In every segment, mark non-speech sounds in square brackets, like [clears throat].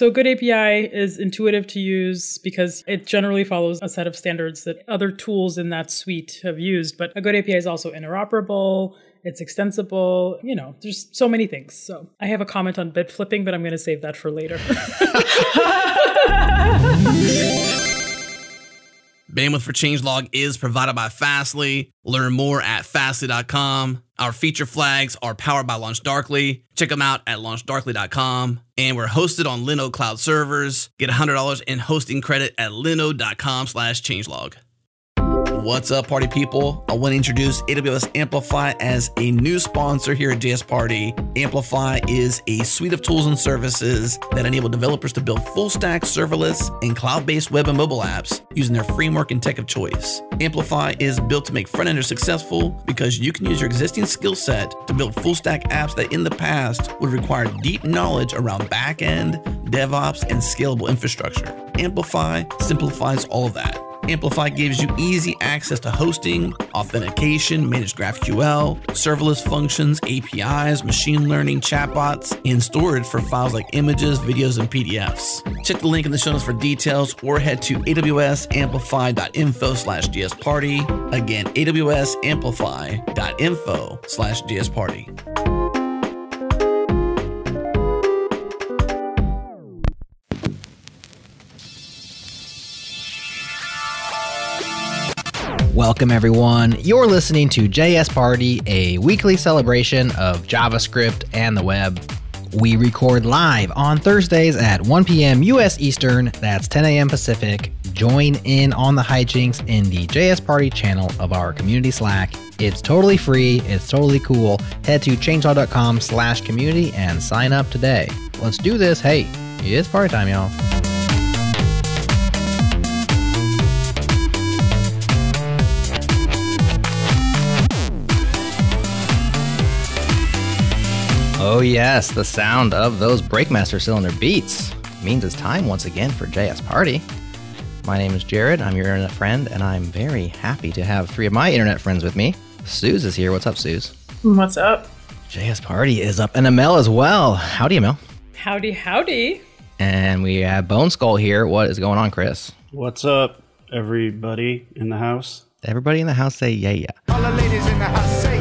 So good API is intuitive to use because it generally follows a set of standards that other tools in that suite have used. But a good API is also interoperable. It's extensible. You know, there's so many things. So I have a comment on bit flipping, but I'm going to save that for later. [laughs] Bandwidth for Changelog is provided by Fastly. Learn more at fastly.com. Our feature flags are powered by LaunchDarkly. Check them out at launchdarkly.com. And we're hosted on Linode Cloud servers. Get $100 in hosting credit at linode.com slash changelog. What's up, party people? I want to introduce AWS Amplify as a new sponsor here at JS Party. Amplify is a suite of tools and services that enable developers to build full stack serverless and cloud based web and mobile apps using their framework and tech of choice. Amplify is built to make front enders successful because you can use your existing skill set to build full stack apps that in the past would require deep knowledge around back end, DevOps, and scalable infrastructure. Amplify simplifies all of that. Amplify gives you easy access to hosting, authentication, managed GraphQL, serverless functions, APIs, machine learning, chatbots, and storage for files like images, videos, and PDFs. Check the link in the show notes for details or head to awsamplify.info slash jsparty. Again, awsamplify.info slash jsparty. Welcome, everyone. You're listening to JS Party, a weekly celebration of JavaScript and the web. We record live on Thursdays at 1 p.m. US Eastern, that's 10 a.m. Pacific. Join in on the hijinks in the JS Party channel of our community Slack. It's totally free, it's totally cool. Head to changelog.com slash community and sign up today. Let's do this. Hey, it's party time, y'all. Oh, yes, the sound of those Breakmaster cylinder beats means it's time once again for JS Party. My name is Jerod. I'm your internet friend, and I'm very happy to have three of my internet friends with me. Suz is here. What's up, Suz? What's up? JS Party is up, and Amal as well. Howdy, Amal. Howdy, howdy. And we have boneskull here. What is going on, Chris? What's up, everybody in the house? Everybody in the house say yeah, yeah. All the ladies in the house say yeah, yeah.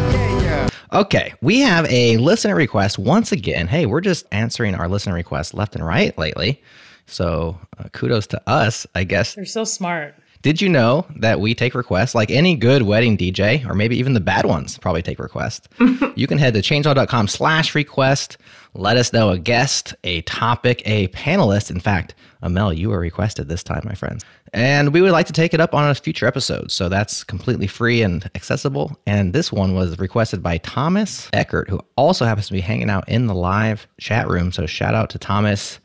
Okay, we have a listener request once again. Hey, we're just answering our listener requests left and right lately. So uh, kudos to us, I guess. They're so smart. Did you know that we take requests like any good wedding DJ, or maybe even the bad ones probably take requests? [laughs] you can head to changelog.com slash request. Let us know a guest, a topic, a panelist. In fact, Amal, you were requested this time, my friends. And we would like to take it up on a future episode. So that's completely free and accessible. And this one was requested by Thomas Eckert, who also happens to be hanging out in the live chat room. So shout out to Thomas.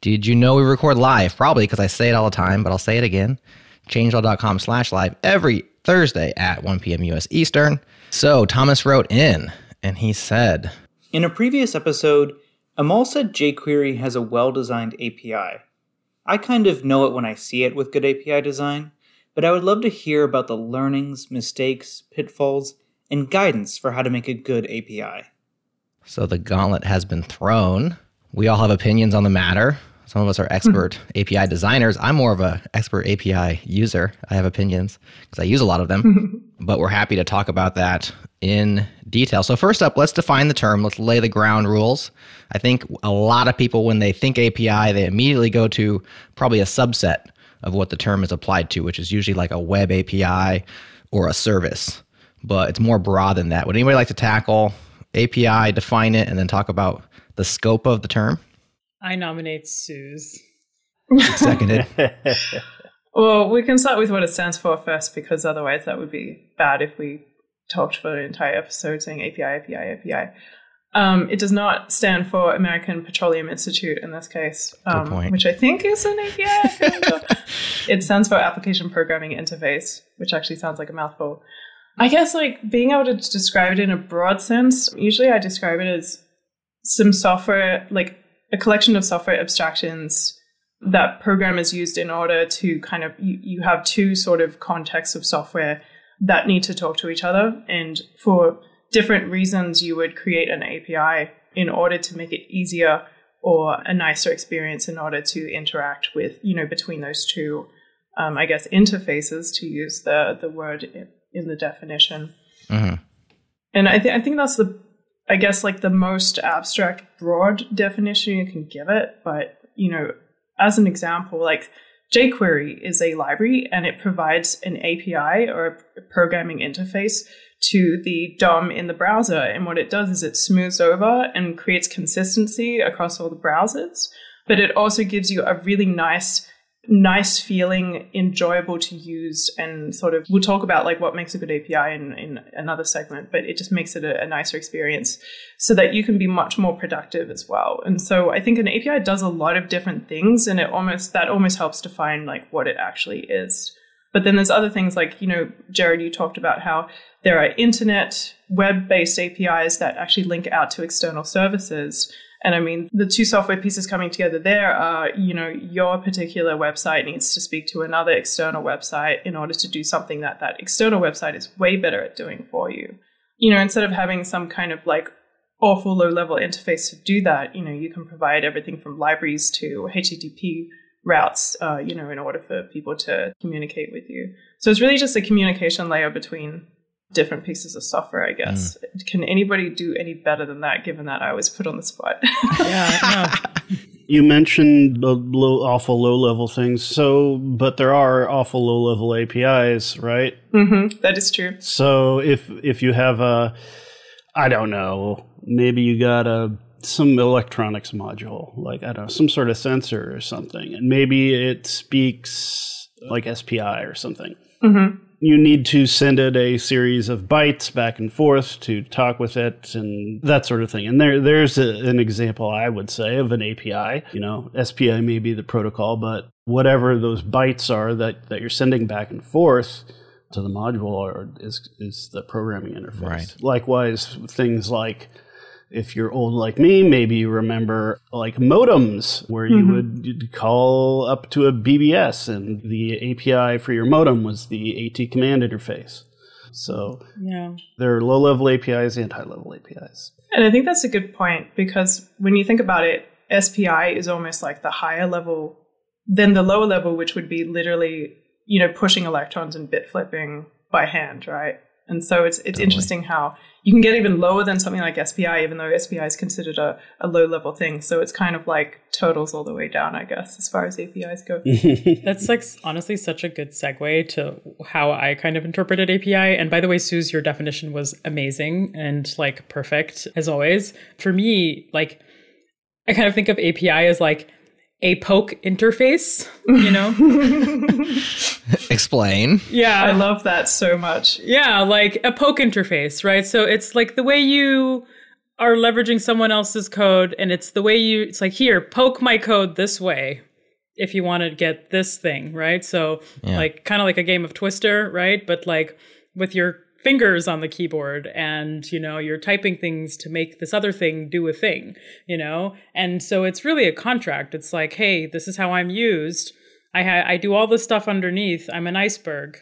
Did you know we record live? Probably because I say it all the time, but I'll say it again. Changelog.com slash live every Thursday at 1 p.m. US Eastern. So Thomas wrote in and he said, In a previous episode, Amal said jQuery has a well designed API. I kind of know it when I see it with good API design, but I would love to hear about the learnings, mistakes, pitfalls, and guidance for how to make a good API. So the gauntlet has been thrown. We all have opinions on the matter. Some of us are hmm. expert API designers. I'm more of a expert API user. I have opinions because I use a lot of them. [laughs] but we're happy to talk about that in detail. So first up, let's define the term. Let's lay the ground rules. I think a lot of people when they think API, they immediately go to probably a subset of what the term is applied to, which is usually like a web API or a service. But it's more broad than that. Would anybody like to tackle API, define it, and then talk about the scope of the term? I nominate Suz. Seconded. [laughs] Well, we can start with what it stands for first, because otherwise that would be bad if we talked for an entire episode saying API, API, API. Um, it does not stand for American Petroleum Institute in this case, um, which I think is an API. [laughs] it stands for Application Programming Interface, which actually sounds like a mouthful. I guess like being able to describe it in a broad sense, usually I describe it as some software, like a collection of software abstractions that programmers used in order to kind of you, you have two sort of contexts of software that need to talk to each other and for different reasons you would create an api in order to make it easier or a nicer experience in order to interact with, you know, between those two, um, I guess, interfaces to use the, the word in, in the definition. hmm And I, th- I think that's the, I guess, like the most abstract, broad definition you can give it. But, you know, as an example, like jQuery is a library and it provides an API or a programming interface to the DOM in the browser. And what it does is it smooths over and creates consistency across all the browsers. But it also gives you a really nice nice feeling, enjoyable to use, and sort of we'll talk about like what makes a good API in, in another segment, but it just makes it a, a nicer experience so that you can be much more productive as well. And so I think an API does a lot of different things and it almost that almost helps define like what it actually is. But then there's other things like, you know, Jerod, you talked about how there are internet web based APIs that actually link out to external services. And I mean, the two software pieces coming together there are, you know, your particular website needs to speak to another external website in order to do something that that external website is way better at doing for you. You know, instead of having some kind of like awful low level interface to do that, you know, you can provide everything from libraries to HTTP routes, uh, you know, in order for people to communicate with you. So it's really just a communication layer between different pieces of software, I guess. Can anybody do any better than that, given that I was put on the spot? [laughs] Yeah, no. You mentioned the low, awful low level things, so but there are awful low level APIs, right? Mm-hmm, that is true. So if if you have a, I don't know, maybe you got a some electronics module, like I don't know, some sort of sensor or something, and maybe it speaks like SPI or something. hmm You need to send it a series of bytes back and forth to talk with it and that sort of thing. And there, there's a, an example I would say of an API. You know, SPI may be the protocol, but whatever those bytes are that, that you're sending back and forth to the module are, is is the programming interface. Right. Likewise, things like if you're old like me, maybe you remember like modems where you Mhm. you'd call up to a BBS and the API for your modem was the AT command interface. So yeah. there are low level APIs and high level APIs. And I think that's a good point because when you think about it, SPI is almost like the higher level than the lower level, which would be literally, you know, pushing electrons and bit flipping by hand, right? And so it's it's interesting how you can get even lower than something like SPI, even though SPI is considered a, a low level thing. So it's kind of like totals all the way down, I guess, as far as APIs go. [laughs] That's like honestly such a good segue to how I kind of interpreted API. And by the way, Suz, your definition was amazing and like perfect as always. For me, like I kind of think of API as like a poke interface, you know? [laughs] Explain. yeah. I love that so much. Yeah, like a poke interface, right? So it's like the way you are leveraging someone else's code, and it's the way you, it's like, here, poke my code this way if you want to get this thing, right? So, Yeah. like, kind of like a game of Twister, right? But like with your fingers on the keyboard and you know you're typing things to make this other thing do a thing you know? And so it's really a contract. It's like hey this is how i'm used. I ha- i do all this stuff underneath. I'm an iceberg.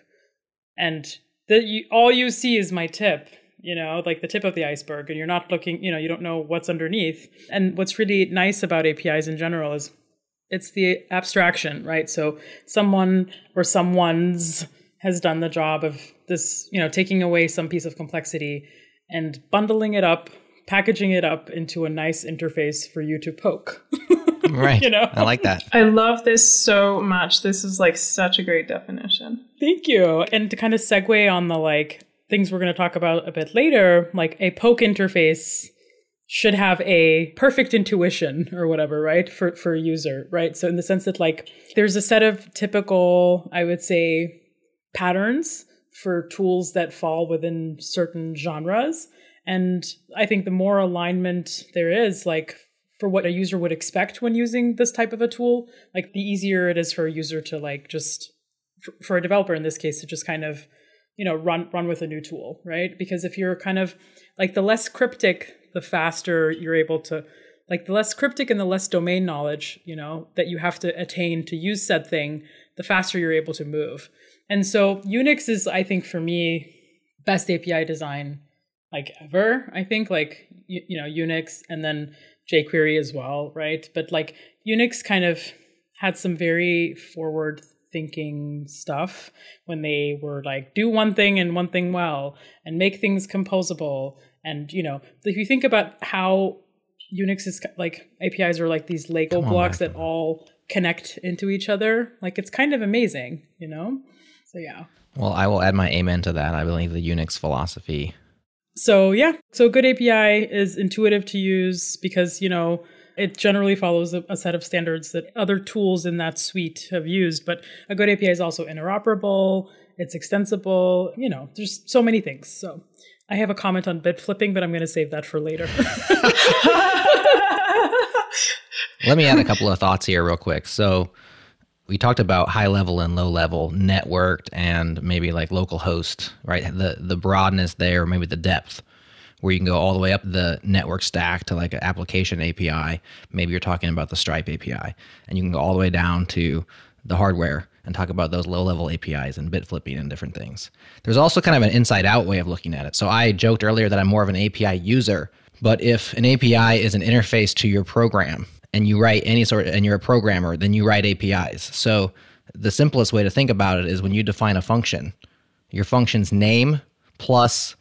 And the, you, all you see is my tip you know like the tip of the iceberg and you're not looking you know you don't know what's underneath. And what's really nice about apis in general is it's the abstraction right? So someone or someone's has done the job of this you know taking away some piece of complexity and bundling it up packaging it up into a nice interface for you to poke [laughs] Right. You know? I like that. I love this so much. This is like such a great definition. Thank you. And to kind of segue on the like things we're going to talk about a bit later, like a poke interface should have a perfect intuition or whatever, right? For for a user, right? So in the sense that like there's a set of typical, I would say, patterns for tools that fall within certain genres. And I think the more alignment there is, like for what a user would expect when using this type of a tool, like the easier it is for a user to like just for, a developer in this case to just kind of you know run run with a new tool right because if you're kind of like the less cryptic the faster you're able to like the less cryptic and the less domain knowledge you know that you have to attain to use said thing the faster you're able to move and so unix is i think for me best api design like ever i think like you, you know unix and then jQuery as well, right? But like Unix kind of had some very forward thinking stuff when they were like do one thing and one thing well and make things composable and you know if you think about how unix is like apis are like these lego on, blocks Michael. that all connect into each other like it's kind of amazing you know so yeah Well, I will add my amen to that. I believe the Unix philosophy. So yeah, so a good API is intuitive to use because you know it generally follows a, a set of standards that other tools in that suite have used. But a good API is also interoperable. It's extensible. You know, there's so many things. So I have a comment on bit flipping, but I'm going to save that for later. [laughs] Let me add a couple of thoughts here, real quick. So, we talked about high level and low level, networked, and maybe like local host, right? The the broadness there, maybe the depth, where you can go all the way up the network stack to like an application API. Maybe you're talking about the Stripe API, and you can go all the way down to the hardware and talk about those low level APIs and bit flipping and different things. There's also kind of an inside out way of looking at it. So I joked earlier that I'm more of an API user, but if an API is an interface to your program and you write any sort and you're a programmer, then you write APIs. So the simplest way to think about it is when you define a function, your function's name plus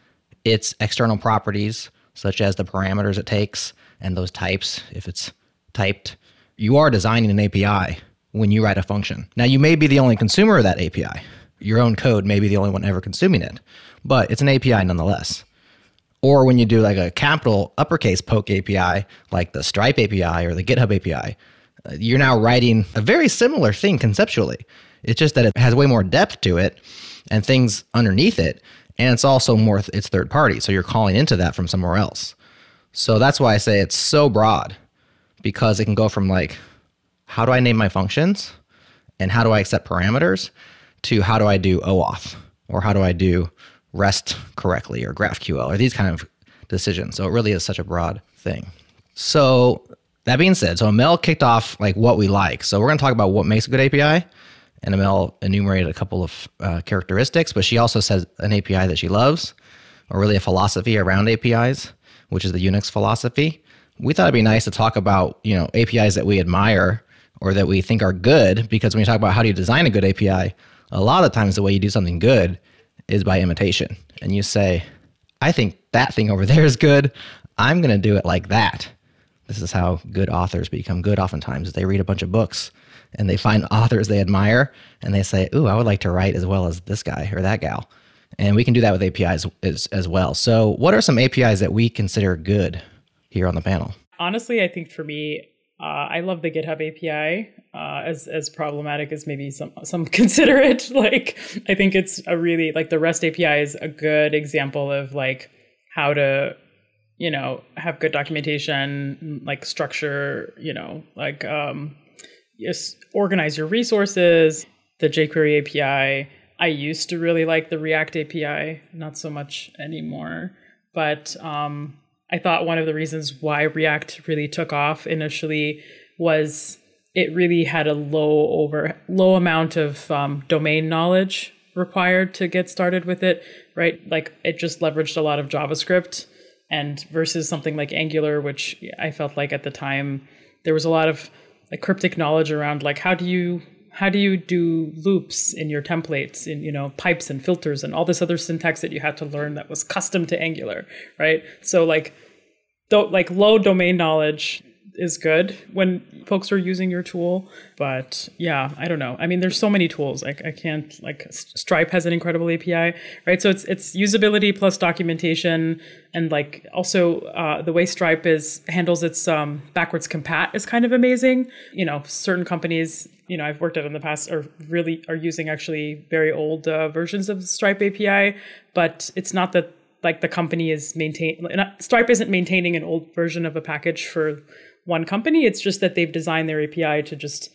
its external properties, such as the parameters it takes and those types, if it's typed, you are designing an API when you write a function. Now, you may be the only consumer of that API. Your own code may be the only one ever consuming it, but it's an API nonetheless. Or when you do like a capital uppercase poke API, like the Stripe API or the GitHub API, uh, you're now writing a very similar thing conceptually. It's just that it has way more depth to it and things underneath it. And it's also more, it's third party. So you're calling into that from somewhere else. So that's why I say it's so broad because it can go from like, how do I name my functions and how do I accept parameters to how do I do OAuth or how do I do REST correctly or GraphQL or these kind of decisions. So it really is such a broad thing. So that being said, so Mel kicked off like what we like. So we're going to talk about what makes a good API. And Mel enumerated a couple of uh, characteristics, but she also says an API that she loves, or really a philosophy around APIs, which is the Unix philosophy. We thought it'd be nice to talk about you know APIs that we admire or that we think are good, because when you talk about how do you design a good API, a lot of times the way you do something good is by imitation, and you say, I think that thing over there is good. I'm going to do it like that. This is how good authors become good oftentimes. They read a bunch of books and they find [laughs] authors they admire and they say, Ooh, I would like to write as well as this guy or that gal. And we can do that with APIs as, as well. So, what are some APIs that we consider good here on the panel? Honestly, I think for me, uh, I love the GitHub API. Uh, as as problematic as maybe some some [laughs] consider it, like I think it's a really like the REST API is a good example of like how to you know have good documentation, like structure, you know, like um, organize your resources. The jQuery API. I used to really like the React API, not so much anymore. But um, I thought one of the reasons why React really took off initially was it really had a low over low amount of um, domain knowledge required to get started with it, right? Like it just leveraged a lot of JavaScript, and versus something like Angular, which I felt like at the time there was a lot of like cryptic knowledge around like how do you how do you do loops in your templates in you know pipes and filters and all this other syntax that you had to learn that was custom to angular right so like though like low domain knowledge is good when folks are using your tool but yeah i don't know. I mean there's so many tools like i can't like stripe has an incredible api right? So it's it's usability plus documentation and like also uh, the way stripe is handles its um, backwards compat is kind of amazing. You know certain companies you know I've worked at in the past are really are using actually very old uh, versions of Stripe API, but it's not that like the company is maintain uh, Stripe isn't maintaining an old version of a package for one company. It's just that they've designed their API to just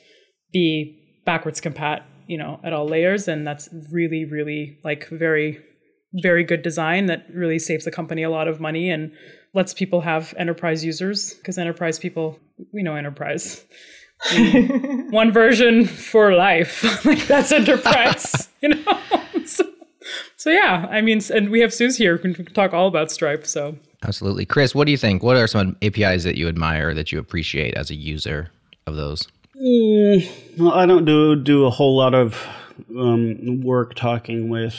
be backwards compat, you know, at all layers, and that's really really like very very good design that really saves the company a lot of money and lets people have enterprise users because enterprise people we know enterprise [laughs] one version for life. [laughs] like that's enterprise, [laughs] you know. So, so yeah, I mean, and we have Suz here who can talk all about Stripe. So Absolutely. Chris, what do you think? What are some APIs that you admire that you appreciate as a user of those? Mm, well, I don't do do a whole lot of um, work talking with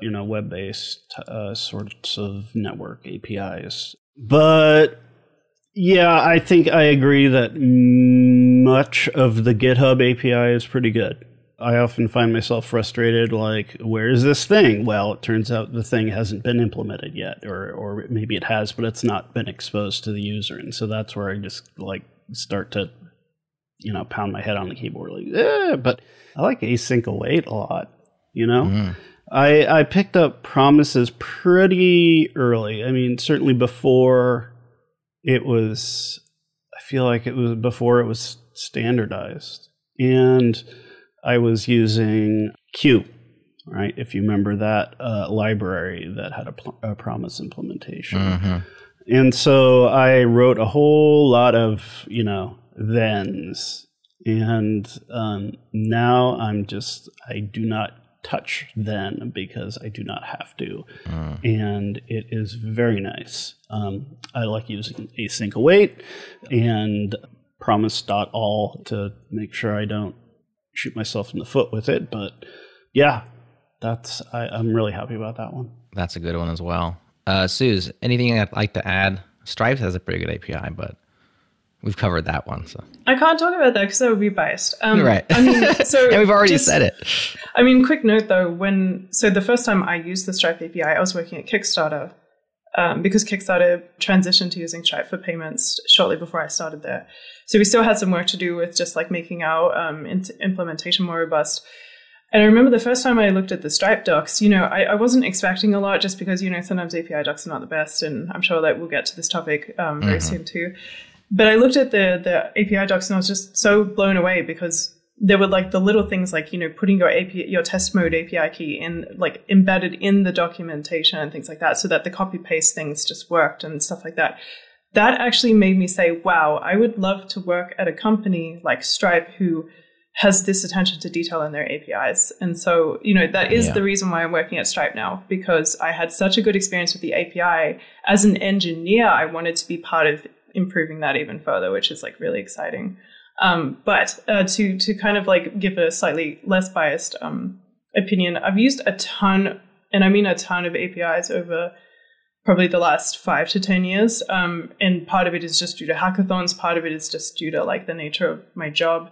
you know web based uh, sorts of network APIs, but yeah, I think I agree that much of the GitHub API is pretty good. I often find myself frustrated, like, where is this thing? Well, it turns out the thing hasn't been implemented yet, or or maybe it has, but it's not been exposed to the user, and so that's where I just like start to, you know, pound my head on the keyboard, like, eh, but I like async await a lot, you know. Mm. I I picked up promises pretty early. I mean, certainly before it was. I feel like it was before it was standardized, and I was using Q, right? If you remember that uh, library that had a, pl- a promise implementation. Mhm. And so I wrote a whole lot of, you know, thens. And um, now I'm just, I do not touch then because I do not have to. And it is very nice. Um, I like using async await and promise.all to make sure I don't shoot myself in the foot with it. But yeah, that's, I, I'm really happy about that one. That's a good one as well. Uh, Suz, anything I'd like to add? Stripe has a pretty good API, but we've covered that one. So I can't talk about that because I would be biased. Um, You're right. I mean, [laughs] so and we've already just- said it. I mean, quick note though, when so the first time I used the Stripe API, I was working at Kickstarter um, because Kickstarter transitioned to using Stripe for payments shortly before I started there. So we still had some work to do with just like making our um, int- implementation more robust. And I remember the first time I looked at the Stripe docs, you know, I, I wasn't expecting a lot just because, you know, sometimes API docs are not the best. And I'm sure that we'll get to this topic um, very soon too. But I looked at the, the API docs and I was just so blown away because there were like the little things like, you know, putting your API, your test mode API key in, like embedded in the documentation and things like that so that the copy paste things just worked and stuff like that. That actually made me say, wow, I would love to work at a company like Stripe who has this attention to detail in their APIs. And so, you know, that is Yeah. the reason why I'm working at Stripe now, because I had such a good experience with the API. As an engineer, I wanted to be part of improving that even further, which is like really exciting. Um, but uh, to to kind of like give a slightly less biased um, opinion, I've used a ton, and I mean a ton of APIs over probably the last five to ten years. Um, and part of it is just due to hackathons. Part of it is just due to like the nature of my job.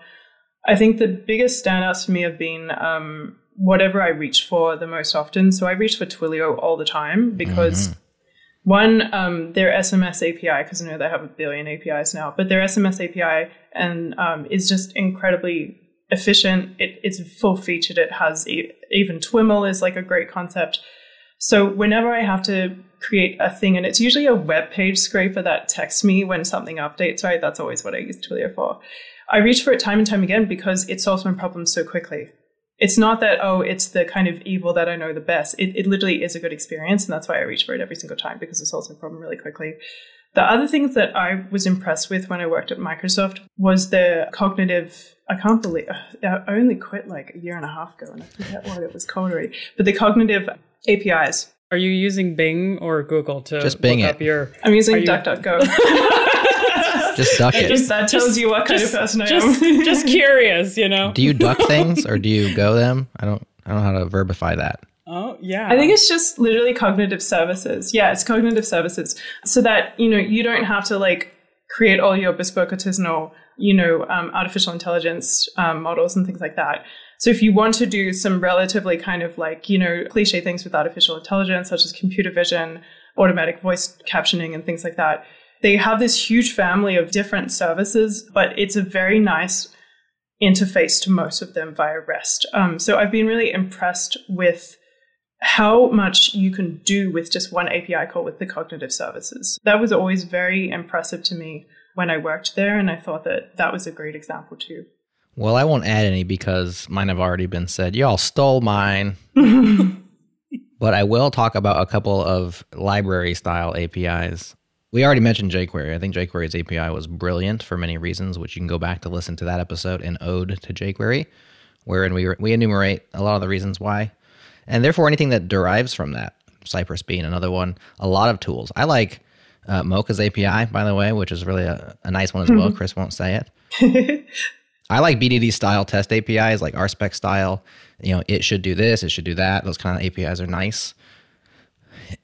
I think the biggest standouts for me have been um, whatever I reach for the most often. So I reach for Twilio all the time because one, um, their SMS API, because I know they have a billion APIs now, but their SMS API and um, is just incredibly efficient. It, it's full featured. It has e- even Twiml is like a great concept. So whenever I have to create a thing, and it's usually a web page scraper that texts me when something updates, right? That's always what I use Twilio for. I reach for it time and time again because it solves my problems so quickly. It's not that, oh, it's the kind of evil that I know the best. It, it literally is a good experience, and that's why I reach for it every single time because it solves my problem really quickly. The other things that I was impressed with when I worked at Microsoft was the cognitive. I can't believe uh, I only quit like a year and a half ago, and I forget what it was called already. But the cognitive APIs. Are you using Bing or Google to Just Bing look it. up your? I'm using Are you- DuckDuckGo. [laughs] [laughs] Just duck it. Just that tells Just- you what kind just- of person I just, am. [laughs] just curious, you know. do you duck things or do you [laughs] go them? I don't. I don't know how to verbify that. Oh yeah. I think it's just literally cognitive services. Yeah, it's cognitive services. So that, you know, you don't have to like create all your bespoke artisanal, you know, um, artificial intelligence um, models and things like that. So if you want to do some relatively kind of like, you know, cliche things with artificial intelligence, such as computer vision, automatic voice captioning and things like that, they have this huge family of different services, but it's a very nice interface to most of them via REST. Um, so I've been really impressed with how much you can do with just one API call with the cognitive services. That was always very impressive to me when I worked there, and I thought that that was a great example too. Well, I won't add any because mine have already been said. Y'all stole mine. [laughs] but I will talk about a couple of library style APIs. We already mentioned jQuery. I think jQuery's API was brilliant for many reasons, which you can go back to listen to that episode in Ode to jQuery, wherein we, we enumerate a lot of the reasons why. And therefore, anything that derives from that, Cypress being another one, a lot of tools. I like Uh, Mocha's API, by the way, which is really a, a nice one as well. [laughs] Chris won't say it. I like BDD style test APIs, like RSpec style. You know, it should do this, it should do that. Those kind of APIs are nice.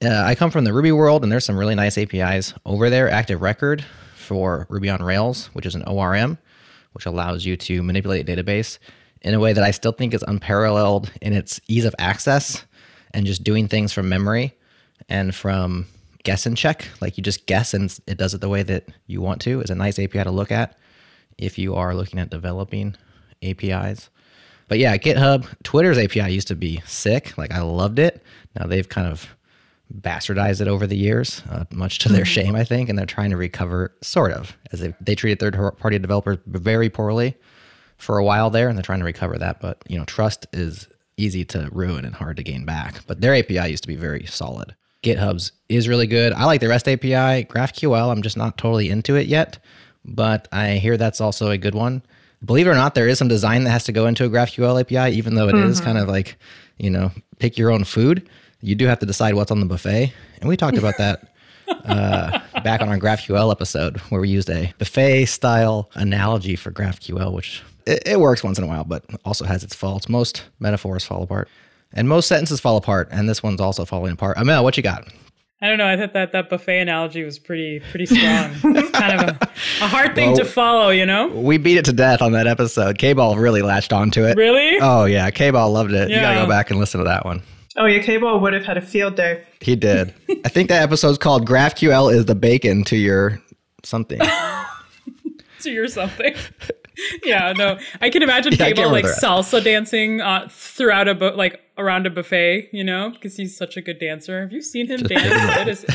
Uh, I come from the Ruby world, and there's some really nice APIs over there. Active Record for Ruby on Rails, which is an ORM, which allows you to manipulate a database in a way that I still think is unparalleled in its ease of access and just doing things from memory and from guess and check. Like you just guess and it does it the way that you want to. is a nice API to look at if you are looking at developing APIs. But yeah, GitHub, Twitter's API used to be sick. Like I loved it. Now they've kind of bastardized it over the years, uh, much to their shame, I think, and they're trying to recover, sort of, as they, they treated third party developers very poorly for a while there, and they're trying to recover that. But you know, trust is easy to ruin and hard to gain back. But their API used to be very solid. GitHub's is really good. I like the REST API. GraphQL, I'm just not totally into it yet, but I hear that's also a good one. Believe it or not, there is some design that has to go into a GraphQL API, even though it mm-hmm. is kind of like, you know, pick your own food. You do have to decide what's on the buffet. And we talked about that [laughs] uh, back on our GraphQL episode where we used a buffet style analogy for GraphQL, which it, it works once in a while, but also has its faults. Most metaphors fall apart. And most sentences fall apart, and this one's also falling apart. Amal, what you got? I don't know. I thought that that buffet analogy was pretty pretty strong. [laughs] It's kind of a, a hard thing well, to follow, you know. We beat it to death on that episode. K-ball really latched onto it. Really? Oh yeah, K-ball loved it. Yeah. You gotta go back and listen to that one. Oh yeah, K-ball would have had a field day. He did. [laughs] I think that episode's called GraphQL is the bacon to your something. [laughs] to your something yeah, no, I can imagine [laughs] yeah, K-ball like salsa dancing uh, throughout a bu- like around a buffet, you know, because he's such a good dancer. Have you seen him Just dance? it is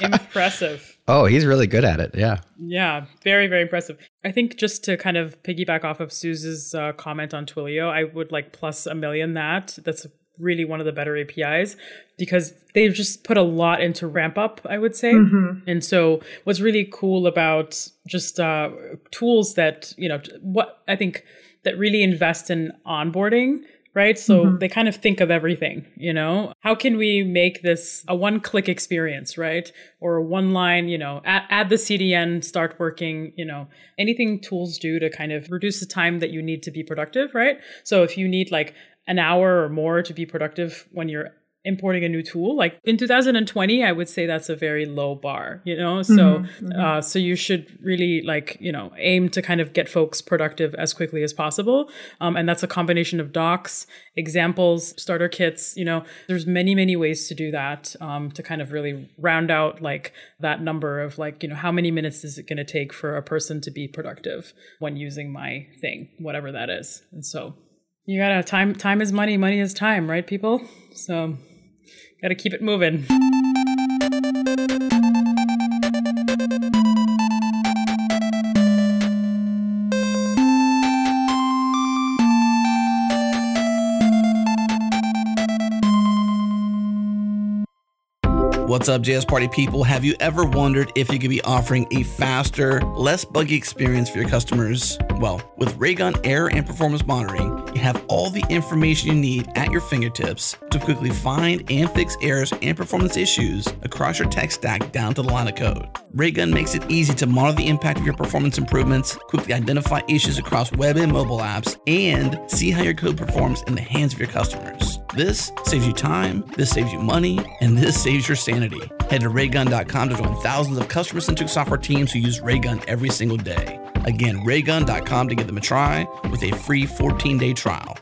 impressive. Oh, he's really good at it. Yeah. Yeah, very very impressive. I think just to kind of piggyback off of Suz's uh, comment on Twilio, I would like plus a million that. That's really one of the better APIs because they've just put a lot into ramp up, I would say. Mm-hmm. And so what's really cool about just uh, tools that, you know, what I think that really invest in onboarding right? So mm-hmm. they kind of think of everything, you know? How can we make this a one click experience, right? Or one line, you know, add, add, the CDN, start working, you know, anything tools do to kind of reduce the time that you need to be productive, right? So if you need like an hour or more to be productive when you're importing a new tool. Like in 2020 i would say that's a very low bar you know? So mm-hmm, mm-hmm. Uh, so you should really like you know aim to kind of get folks productive as quickly as possible. Um, and that's a combination of docs examples starter kits you know? There's many many ways to do that um, to kind of really round out like that number of like you know how many minutes is it going to take for a person to be productive when using my thing whatever that is. And so you gotta time time is money money is time right people? So gotta keep it moving What's up, JS Party people? Have you ever wondered if you could be offering a faster, less buggy experience for your customers? Well, with Raygun Error and Performance Monitoring, you have all the information you need at your fingertips to quickly find and fix errors and performance issues across your tech stack down to the line of code. Raygun makes it easy to monitor the impact of your performance improvements, quickly identify issues across web and mobile apps, and see how your code performs in the hands of your customers. This saves you time, this saves you money, and this saves your sanity. Head to raygun.com to join thousands of customer centric software teams who use Raygun every single day. Again, raygun.com to give them a try with a free 14 day trial.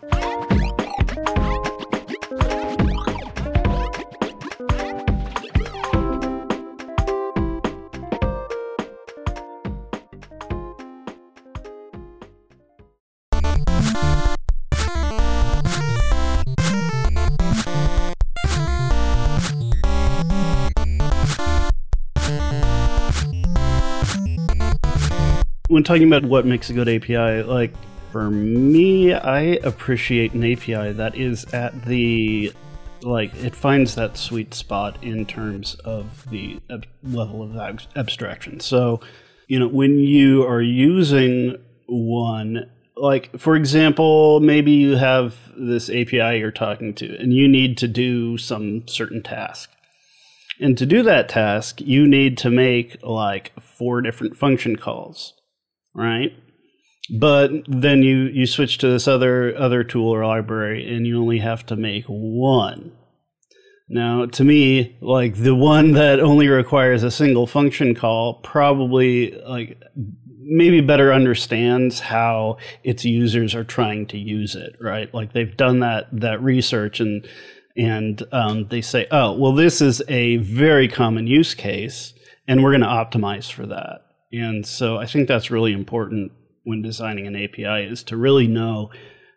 When talking about what makes a good API, like for me, I appreciate an API that is at the like it finds that sweet spot in terms of the ab- level of ab- abstraction. So, you know, when you are using one like for example, maybe you have this API you're talking to and you need to do some certain task. And to do that task, you need to make like four different function calls, right? But then you you switch to this other other tool or library and you only have to make one. Now, to me, like the one that only requires a single function call probably like maybe better understands how its users are trying to use it, right? Like they've done that that research and and um, they say, oh, well, this is a very common use case, and we're going to optimize for that. And so I think that's really important when designing an API is to really know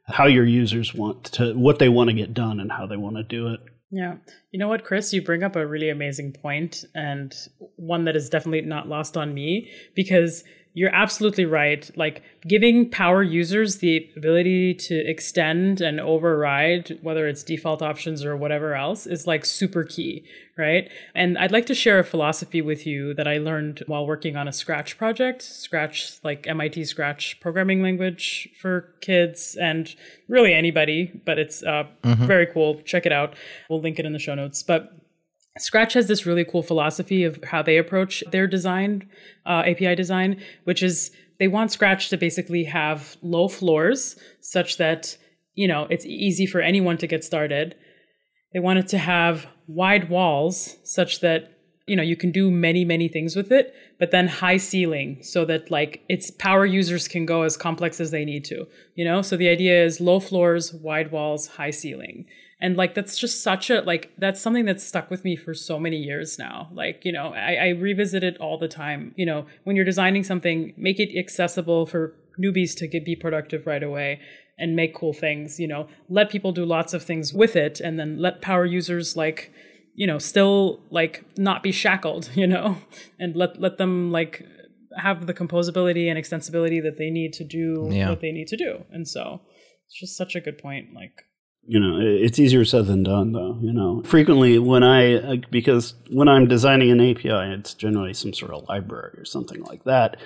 how your users want to what they want to get done and how they want to do it. Yeah. You know what, Chris? You bring up a really amazing point and one that is definitely not lost on me because you're absolutely right. Like giving power users the ability to extend and override, whether it's default options or whatever else, is like super key, right? And I'd like to share a philosophy with you that I learned while working on a Scratch project. Scratch, like MIT Scratch programming language for kids and really anybody, but it's uh, mm-hmm. very cool. Check it out. We'll link it in the show notes. But Scratch has this really cool philosophy of how they approach their design, uh, API design, which is they want Scratch to basically have low floors such that, you know, it's easy for anyone to get started. They want it to have wide walls such that, you know, you can do many, many things with it, but then high ceiling so that like its power users can go as complex as they need to, you know? So the idea is low floors, wide walls, high ceiling and like that's just such a like that's something that's stuck with me for so many years now. Like you know I, I revisit it all the time. You know when you're designing something make it accessible for newbies to get be productive right away and make cool things you know. Let people do lots of things with it and then let power users like you know still like not be shackled [laughs] you know and let let them like have the composability and extensibility that they need to do yeah. what they need to do. And so it's just such a good point like you know it's easier said than done though you know. Frequently when i uh, because when i'm designing an api it's generally some sort of library or something like that.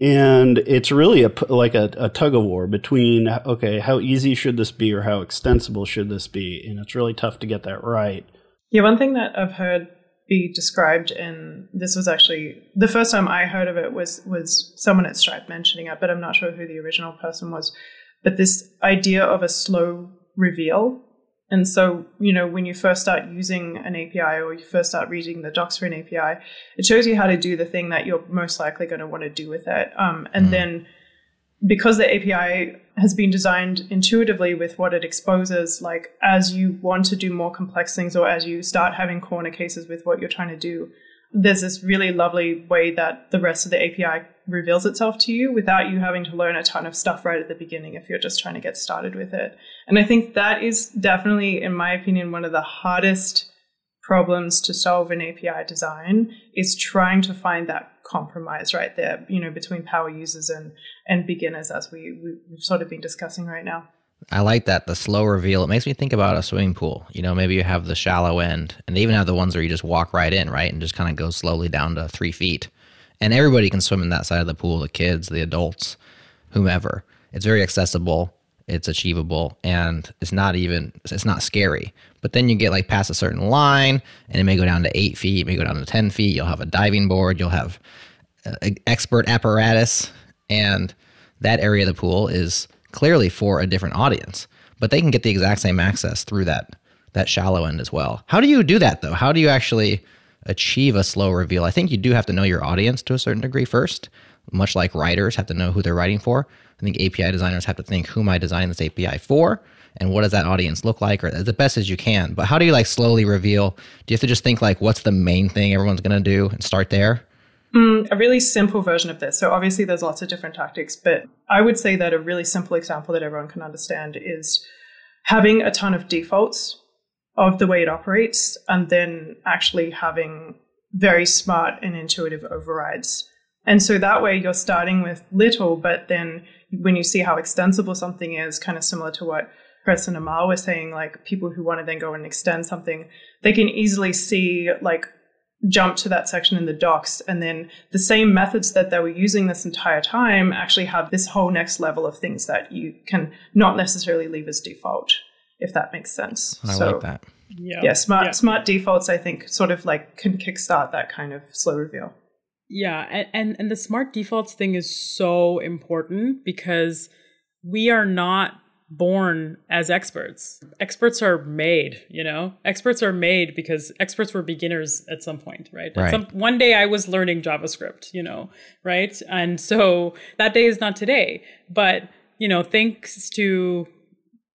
And it's really a like a, a tug of war between okay how easy should this be or how extensible should this be? And it's really tough to get that right. Yeah one thing that i've heard be described and this was actually the first time i heard of it was was someone at stripe mentioning it but i'm not sure who the original person was. But this idea of a slow reveal. And so, you know, when you first start using an API or you first start reading the docs for an API, it shows you how to do the thing that you're most likely going to want to do with it. Um, and mm. then because the API has been designed intuitively with what it exposes, like as you want to do more complex things or as you start having corner cases with what you're trying to do, there's this really lovely way that the rest of the API reveals itself to you without you having to learn a ton of stuff right at the beginning if you're just trying to get started with it. And I think that is definitely, in my opinion, one of the hardest problems to solve in API design is trying to find that compromise right there, you know, between power users and and beginners as we we've sort of been discussing right now. I like that the slow reveal. It makes me think about a swimming pool. You know, maybe you have the shallow end, and they even have the ones where you just walk right in, right, and just kind of go slowly down to three feet. And everybody can swim in that side of the pool the kids, the adults, whomever. It's very accessible, it's achievable, and it's not even, it's not scary. But then you get like past a certain line, and it may go down to eight feet, it may go down to 10 feet. You'll have a diving board, you'll have uh, expert apparatus, and that area of the pool is clearly for a different audience, but they can get the exact same access through that that shallow end as well. How do you do that though? How do you actually achieve a slow reveal? I think you do have to know your audience to a certain degree first, much like writers have to know who they're writing for. I think API designers have to think who am I designing this API for and what does that audience look like or as the best as you can. But how do you like slowly reveal? Do you have to just think like what's the main thing everyone's going to do and start there? Mm, a really simple version of this. So obviously there's lots of different tactics, but I would say that a really simple example that everyone can understand is having a ton of defaults of the way it operates and then actually having very smart and intuitive overrides. And so that way you're starting with little, but then when you see how extensible something is, kind of similar to what Chris and Amal were saying, like people who want to then go and extend something, they can easily see like jump to that section in the docs and then the same methods that they were using this entire time actually have this whole next level of things that you can not necessarily leave as default if that makes sense i so, like that Yeah. Yeah, smart Yeah. smart defaults. I think sort of like can kickstart that kind of slow reveal. Yeah, and, and and the smart defaults thing is so important because we are not born as experts. Experts are made, you know? Experts are made because experts were beginners at some point, right? Right. some, one day I was learning JavaScript, you know, right? And so that day is not today. But, you know, thanks to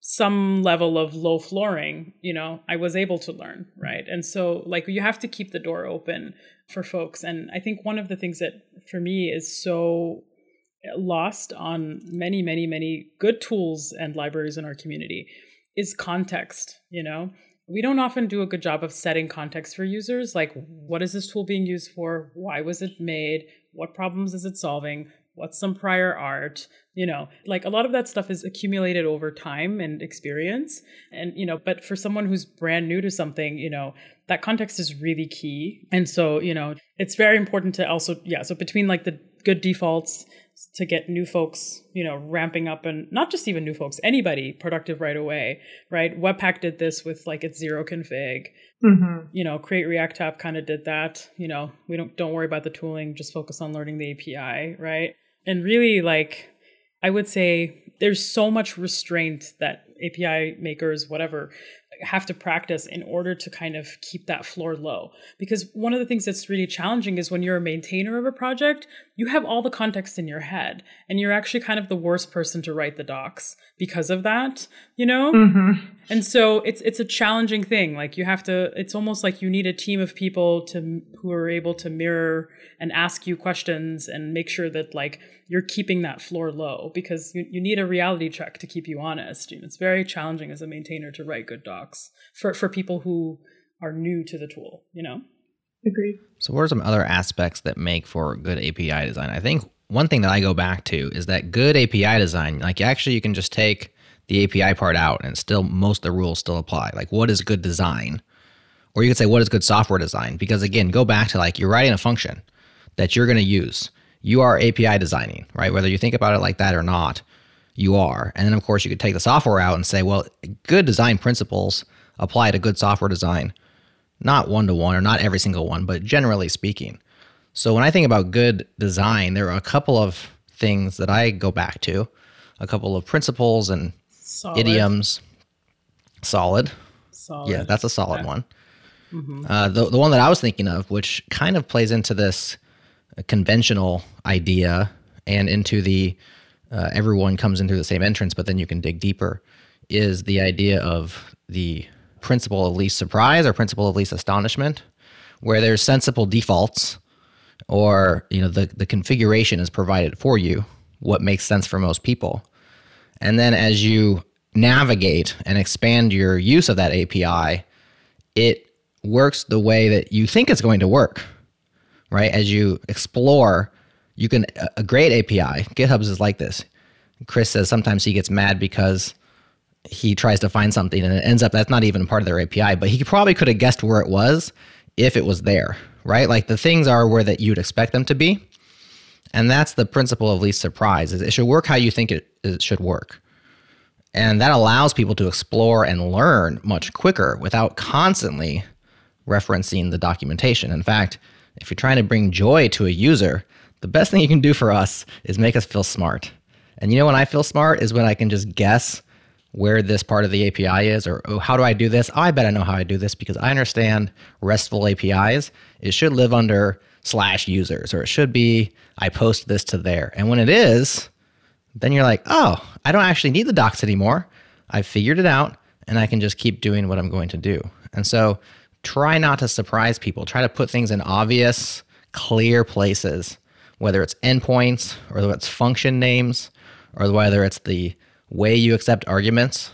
some level of low flooring, you know, I was able to learn, right? And so like you have to keep the door open for folks. And I think one of the things that for me is so lost on many, many, many good tools and libraries in our community is context, you know? We don't often do a good job of setting context for users. Like, what is this tool being used for? Why was it made? What problems is it solving? What's some prior art? You know, like a lot of that stuff is accumulated over time and experience. And, you know, but for someone who's brand new to something, you know, that context is really key. And so, you know, it's very important to also, yeah, so between like the good defaults to get new folks, you know, ramping up and not just even new folks, anybody productive right away, right? Webpack did this with like its zero config. Mm-hmm. You know, Create React App kind of did that. You know, we don't don't worry about the tooling, just focus on learning the API, right? And really like I would say there's so much restraint that API makers, whatever, have to practice in order to kind of keep that floor low. Because one of the things that's really challenging is when you're a maintainer of a project, you have all the context in your head and you're actually kind of the worst person to write the docs because of that, you know? Mm-hmm. And so it's it's a challenging thing. Like you have to it's almost like you need a team of people to who are able to mirror and ask you questions and make sure that like you're keeping that floor low because you, you need a reality check to keep you honest. Know, it's very challenging as a maintainer to write good docs for for people who are new to the tool, you know? Agreed. So, what are some other aspects that make for good API design? I think one thing that I go back to is that good API design, like actually, you can just take the API part out and still most of the rules still apply. Like, what is good design? Or you could say, what is good software design? Because again, go back to like you're writing a function that you're going to use. You are API designing, right? Whether you think about it like that or not, you are. And then, of course, you could take the software out and say, well, good design principles apply to good software design not one to one or not every single one, but generally speaking. So when I think about good design, there are a couple of things that I go back to, a couple of principles and Solid. idioms. Solid. Solid. Yeah, that's a solid Yeah. one. Uh, the, the one that I was thinking of, which kind of plays into this uh, conventional idea and into the uh, everyone comes in through the same entrance, but then you can dig deeper, is the idea of the principle of least surprise or principle of least astonishment, where there's sensible defaults or you know the, the configuration is provided for you, what makes sense for most people. And then as you navigate and expand your use of that API, it works the way that you think it's going to work, right? As you explore, you can, a- great API, GitHub's is like this. Chris says sometimes he gets mad because he tries to find something and it ends up that's not even part of their API, but he probably could have guessed where it was if it was there, right? Like the things are where that you'd expect them to be. And that's the principle of least surprise is it should work how you think it, it should work. And that allows people to explore and learn much quicker without constantly referencing the documentation. In fact, if you're trying to bring joy to a user, the best thing you can do for us is make us feel smart. And you know when I feel smart is when I can just guess where this part of the API is or oh, how do I do this? I bet I know how I do this because I understand RESTful APIs. It should live under slash users or it should be I post this to there. And when it is, then you're like, oh, I don't actually need the docs anymore. I've figured it out and I can just keep doing what I'm going to do. And so try not to surprise people. Try to put things in obvious, clear places, whether it's endpoints or whether it's function names or whether it's the way you accept arguments.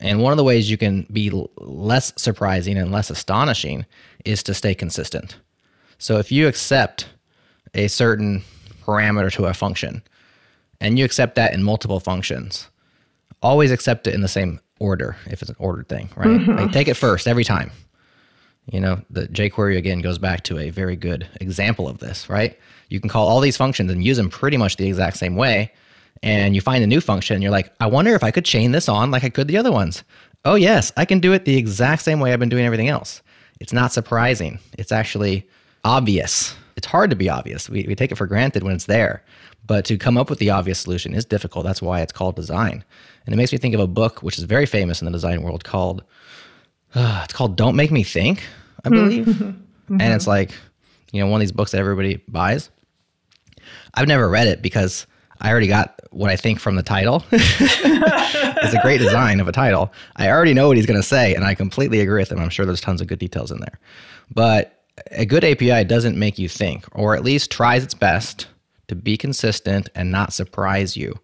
And one of the ways you can be less surprising and less astonishing is to stay consistent. So if you accept a certain parameter to a function, and you accept that in multiple functions, always accept it in the same order if it's an ordered thing, right? Mm-hmm. Like take it first every time. You know, the jQuery again goes back to a very good example of this, right? You can call all these functions and use them pretty much the exact same way, and you find a new function and you're like, I wonder if I could chain this on like I could the other ones. Oh, yes, I can do it the exact same way I've been doing everything else. It's not surprising. It's actually obvious. It's hard to be obvious. We, we take it for granted when it's there. But to come up with the obvious solution is difficult. That's why it's called design. And it makes me think of a book which is very famous in the design world called uh, [sighs] it's called Don't Make Me Think, I believe. [laughs] And it's like, you know, one of these books that everybody buys. I've never read it because I already got what I think from the title. [laughs] it's a great design of a title. I already know what he's going to say, and I completely agree with him. I'm sure there's tons of good details in there. But a good API doesn't make you think, or at least tries its best to be consistent and not surprise you.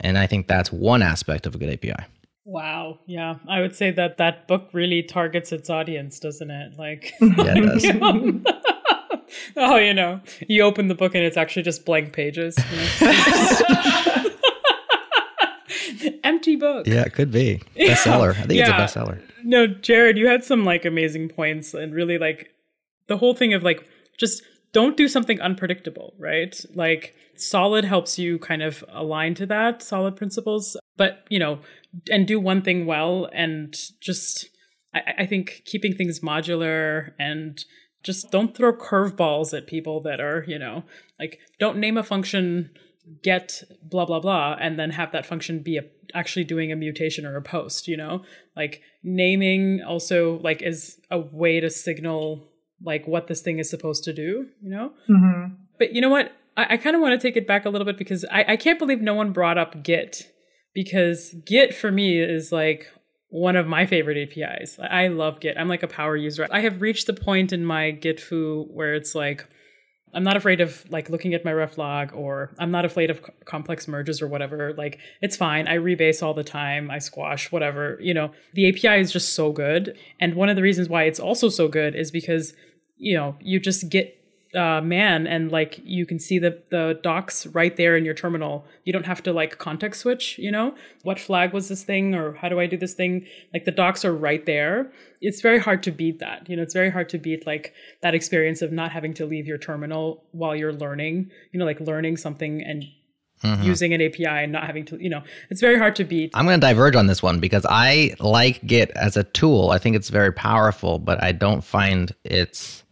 And I think that's one aspect of a good API. Wow. Yeah. I would say that that book really targets its audience, doesn't it? Like, [laughs] Yeah, it does. [laughs] [laughs] oh, you know, you open the book and it's actually just blank pages. you [laughs] know? Empty book. yeah, it could be. Bestseller. I think Yeah. it's a bestseller. No, Jerod, you had some like amazing points and really like the whole thing of like just don't do something unpredictable, right? Like solid helps you kind of align to that, solid principles, but you know, and do one thing well and just I, I think keeping things modular and just don't throw curveballs at people that are, you know, like don't name a function get blah blah blah and then have that function be a, actually doing a mutation or a post you know? Like naming also like is a way to signal like what this thing is supposed to do you know? Mm-hmm. but you know what? I, I kind of want to take it back a little bit because I, I can't believe no one brought up git because git for me is like one of my favorite apis i love git i'm like a power user i have reached the point in my git foo where it's like I'm not afraid of like looking at my ref log or I'm not afraid of complex merges or whatever. Like it's fine. I rebase all the time. I squash whatever. You know, the API is just so good. And one of the reasons why it's also so good is because, you know, you just get uh, man and like you can see the the docs right there in your terminal. You don't have to like context switch, you know? What flag was this thing or how do I do this thing? Like the docs are right there. It's very hard to beat that. You know, it's very hard to beat like that experience of not having to leave your terminal while you're learning, you know, like learning something and using an API and not having to, you know, it's very hard to beat. I'm going to diverge on this one because I like Git as a tool. I think it's very powerful, but I don't find its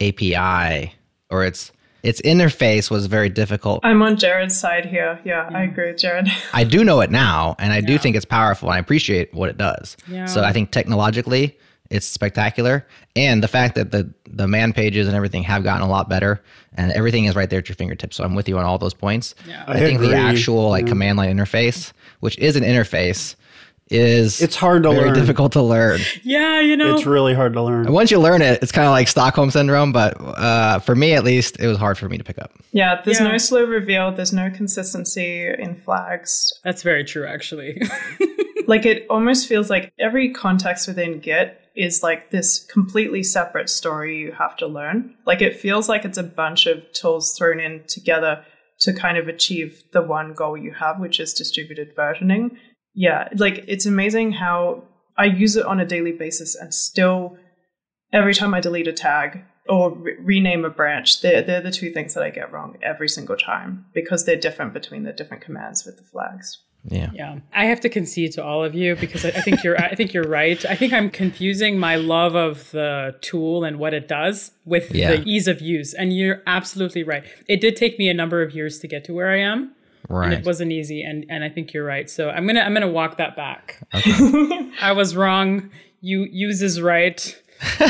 API or its its interface was very difficult. I'm on Jerod's side here. Yeah, I agree Jared. [laughs] I do know it now, and I do think it's powerful, and I appreciate what it does. Yeah. So I think technologically, it's spectacular, and the fact that the the man pages and everything have gotten a lot better, and everything is right there at your fingertips. So I'm with you on all those points. Yeah. I, I think the actual like command line interface, which is an interface, is It's hard to very learn. difficult to learn. Yeah, you know. It's really hard to learn. Once you learn it, it's kind of like Stockholm syndrome, but uh, for me at least, it was hard for me to pick up. Yeah, there's Yeah. no slow reveal. There's no consistency in flags. That's very true actually. [laughs] Like it almost feels like every context within Git is like this completely separate story you have to learn. Like it feels like it's a bunch of tools thrown in together to kind of achieve the one goal you have, which is distributed versioning. Yeah, like it's amazing how I use it on a daily basis and still every time I delete a tag or re- rename a branch, they're, they're the two things that I get wrong every single time because they're different between the different commands with the flags. Yeah. Yeah, I have to concede to all of you because I, I think you're. I think you're right. I think I'm confusing my love of the tool and what it does with Yeah. the ease of use. And you're absolutely right. It did take me a number of years to get to where I am, and Right. it wasn't easy. And and I think you're right. So I'm gonna I'm gonna walk that back. [laughs] I was wrong. You use is right.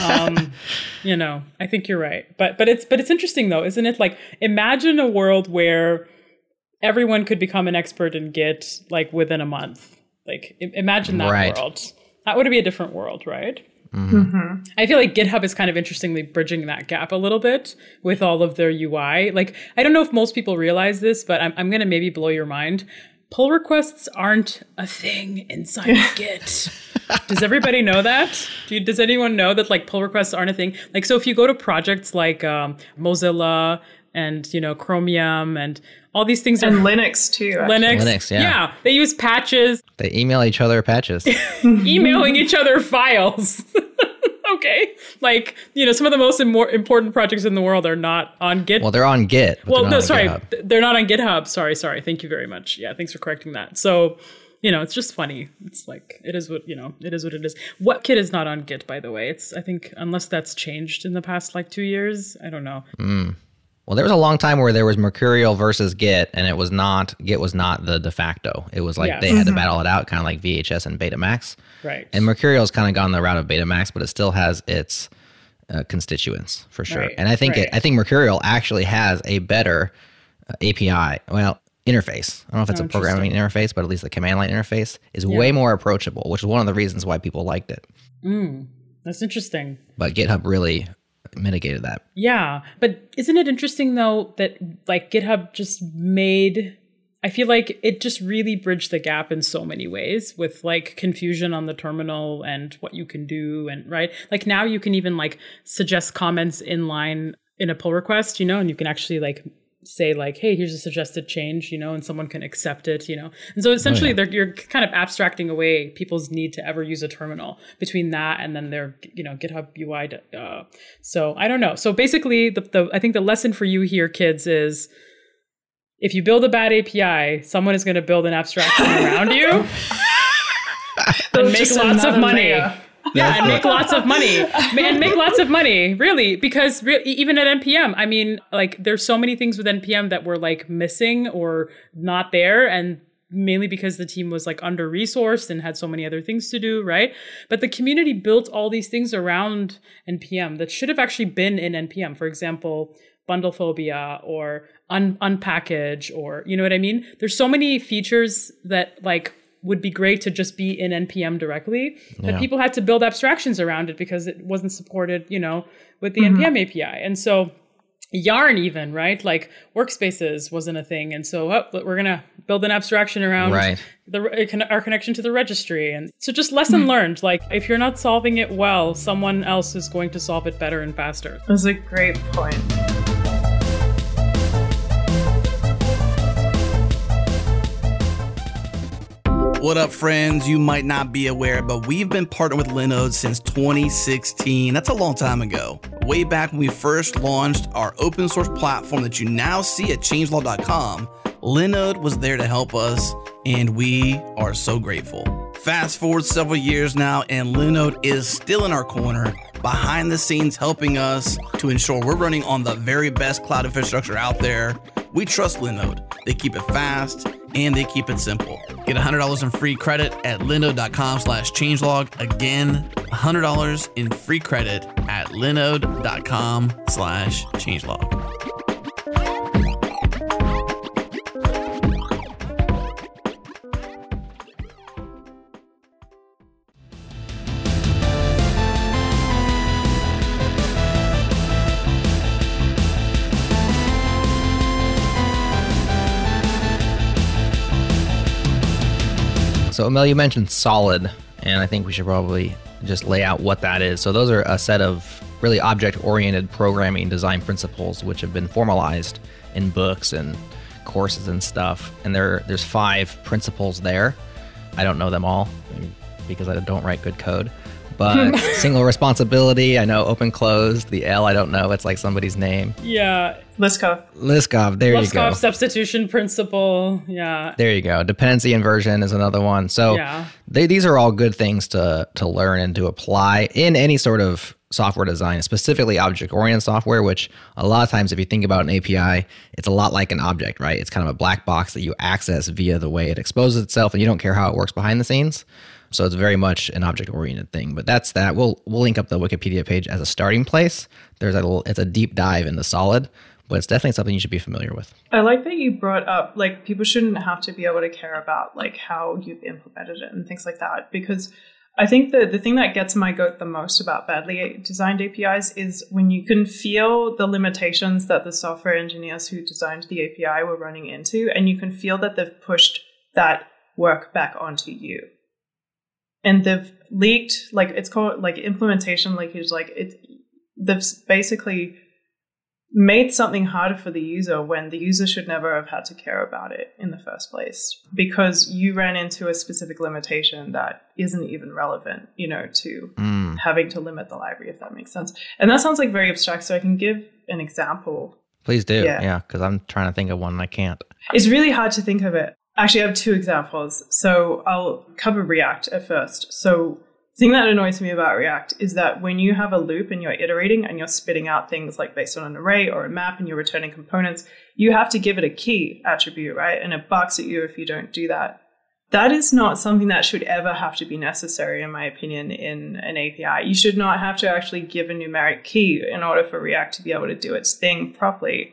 um [laughs] you know i think you're right but but it's but it's interesting though isn't it like imagine a world where everyone could become an expert in git like within a month like i- imagine that Right. world that would be a different world right Mm-hmm. I feel like GitHub is kind of interestingly bridging that gap a little bit with all of their UI. Like, I don't know if most people realize this, but I'm, I'm going to maybe blow your mind. Pull requests aren't a thing inside of [laughs] Git. Does everybody know that? Do you, does anyone know that like pull requests aren't a thing? Like, so if you go to projects like um, Mozilla and you know Chromium and all these things And are Linux too. actually. Linux. Linux, yeah. they use patches They email each other patches. [laughs] emailing each other files. [laughs] okay? Like, you know, some of the most more important projects in the world are not on Git. Well, they're on Git. but Well, they're no, not on sorry, GitHub. they're not on GitHub. Sorry, sorry. Thank you very much. Yeah, thanks for correcting that. So, you know, it's just funny. It's like it is what you know. It is what it is. WebKit is not on Git, by the way? It's I think unless that's changed in the past like two years. I don't know. Hmm. Well, there was a long time where there was Mercurial versus Git, and it was not Git was not the de facto. It was like Yes. they had to battle it out, kind of like VHS and Betamax. Right. And Mercurial's kind of gone the route of Betamax, but it still has its uh, constituents for sure. Right, And I think right. it, I think Mercurial actually has a better uh, API. Well, interface. I don't know if it's Oh, a programming interface, but at least the command line interface is Yeah. way more approachable, which is one of the reasons why people liked it. Mm, that's interesting. But GitHub really mitigated that. Yeah, but isn't it interesting though that like GitHub just made I feel like it just really bridged the gap in so many ways with like confusion on the terminal and what you can do and right? Like now you can even like suggest comments in line in a pull request, you know, and you can actually like say like hey here's a suggested change you know and someone can accept it you know? And so essentially they're, you're kind of abstracting away people's need to ever use a terminal between that and then their you know github ui to- uh, so i don't know. So basically the, the i think the lesson for you here kids is if you build a bad api someone is going to build an abstraction around you [laughs] and make lots of money. layer. Yeah, and make lots of money. And make lots of money, really, because re- even at NPM, I mean, like there's so many things with NPM that were like missing or not there, and mainly because the team was like under resourced and had so many other things to do, right? But the community built all these things around NPM that should have actually been in NPM. For example, Bundlephobia or un- unpkg or you know what I mean? There's so many features that like would be great to just be in npm directly but Yeah. people had to build abstractions around it because it wasn't supported you know with the mm-hmm. npm api and so yarn even right? Like workspaces wasn't a thing. And so oh, we're gonna build an abstraction around Right. the our connection to the registry. And so just lesson mm-hmm. learned. Like if you're not solving it well someone else is going to solve it better and faster. That's a great point. What up, friends? You might not be aware, but we've been partnered with Linode since 2016. That's a long time ago. Way back when we first launched our open source platform that you now see at changelog.com, Linode was there to help us, and we are so grateful. Fast forward several years now, and Linode is still in our corner, behind the scenes helping us to ensure we're running on the very best cloud infrastructure out there. We trust Linode. They keep it fast and they keep it simple. Get $100 in free credit at linode.com slash changelog. Again, $100 in free credit at linode.com slash changelog. So, Mel, you mentioned solid, and I think we should probably just lay out what that is. So, those are a set of really object oriented programming design principles which have been formalized in books and courses and stuff. And there, there's five principles there. I don't know them all because I don't write good code. But [laughs] single responsibility, I know open closed. The L, I don't know. It's like somebody's name. yeah Liskov. Liskov, there you go. Liskov substitution principle yeah There you go. Dependency inversion is another one. So Yeah. they, these are all good things to to learn and to apply in any sort of software design, specifically object oriented software. Which a lot of times, if you think about an API, it's a lot like an object, right? It's kind of a black box that you access via the way it exposes itself, and you don't care how it works behind the scenes. So it's very much an object oriented thing. But that's that. We'll we'll link up the Wikipedia page as a starting place. There's a little, it's a deep dive into solid, but it's definitely something you should be familiar with. I like that you brought up like people shouldn't have to be able to care about like how you've implemented it and things like that because I think the the thing that gets my goat the most about badly designed APIs is when you can feel the limitations that the software engineers who designed the API were running into and you can feel that they've pushed that work back onto you. And they've leaked like it's called like implementation leakage like it they've basically made something harder for the user when the user should never have had to care about it in the first place because you ran into a specific limitation that isn't even relevant, you know, to Mm. having to limit the library, if that makes sense. And that sounds like very abstract, so I can give an example. Please do. Yeah. Yeah, because I'm trying to think of one and I can't. It's really hard to think of it. Actually, I have two examples. So I'll cover React at first. So the thing that annoys me about React is that when you have a loop and you're iterating and you're spitting out things like based on an array or a map and you're returning components, you have to give it a key attribute, right? And it bucks at you if you don't do that. That is not something that should ever have to be necessary, in my opinion, in an API. You should not have to actually give a numeric key in order for React to be able to do its thing properly.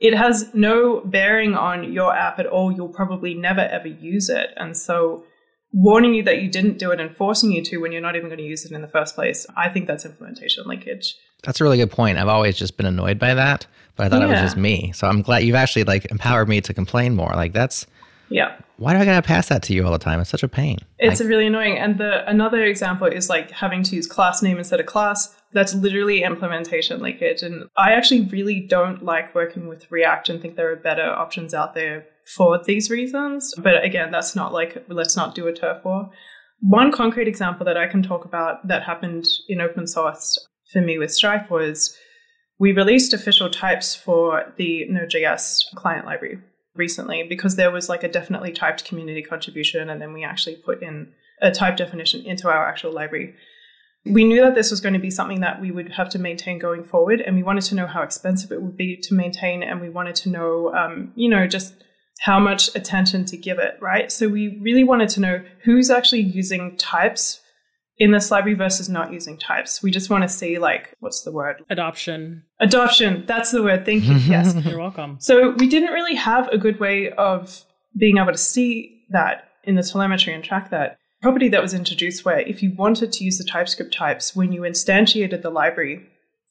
It has no bearing on your app at all. You'll probably never ever use it. And so, warning you that you didn't do it and forcing you to when you're not even going to use it in the first place, I think that's implementation linkage. That's a really good point. I've always just been annoyed by that, but I thought it was just me. So I'm glad you've actually like empowered me to complain more. Like that's Yeah. why do I gotta pass that to you all the time? It's such a pain. It's Like, really annoying. And the another example is like having to use class name instead of class. That's literally implementation leakage. And I actually really don't like working with React and think there are better options out there for these reasons. But again, that's not like let's not do a turf war. One concrete example that I can talk about that happened in open source for me with Stripe was we released official types for the Node.js client library recently because there was like a DefinitelyTyped community contribution and then we actually put in a type definition into our actual library. We knew that this was going to be something that we would have to maintain going forward, and we wanted to know how expensive it would be to maintain, and we wanted to know, um, you know, just how much attention to give it, right? So we really wanted to know who's actually using types in this library versus not using types. We just want to see, like, what's the word? Adoption. Adoption. That's the word. Thank you. [laughs] Yes. You're welcome. So we didn't really have a good way of being able to see that in the telemetry and track that. Property that was introduced where if you wanted to use the TypeScript types, when you instantiated the library,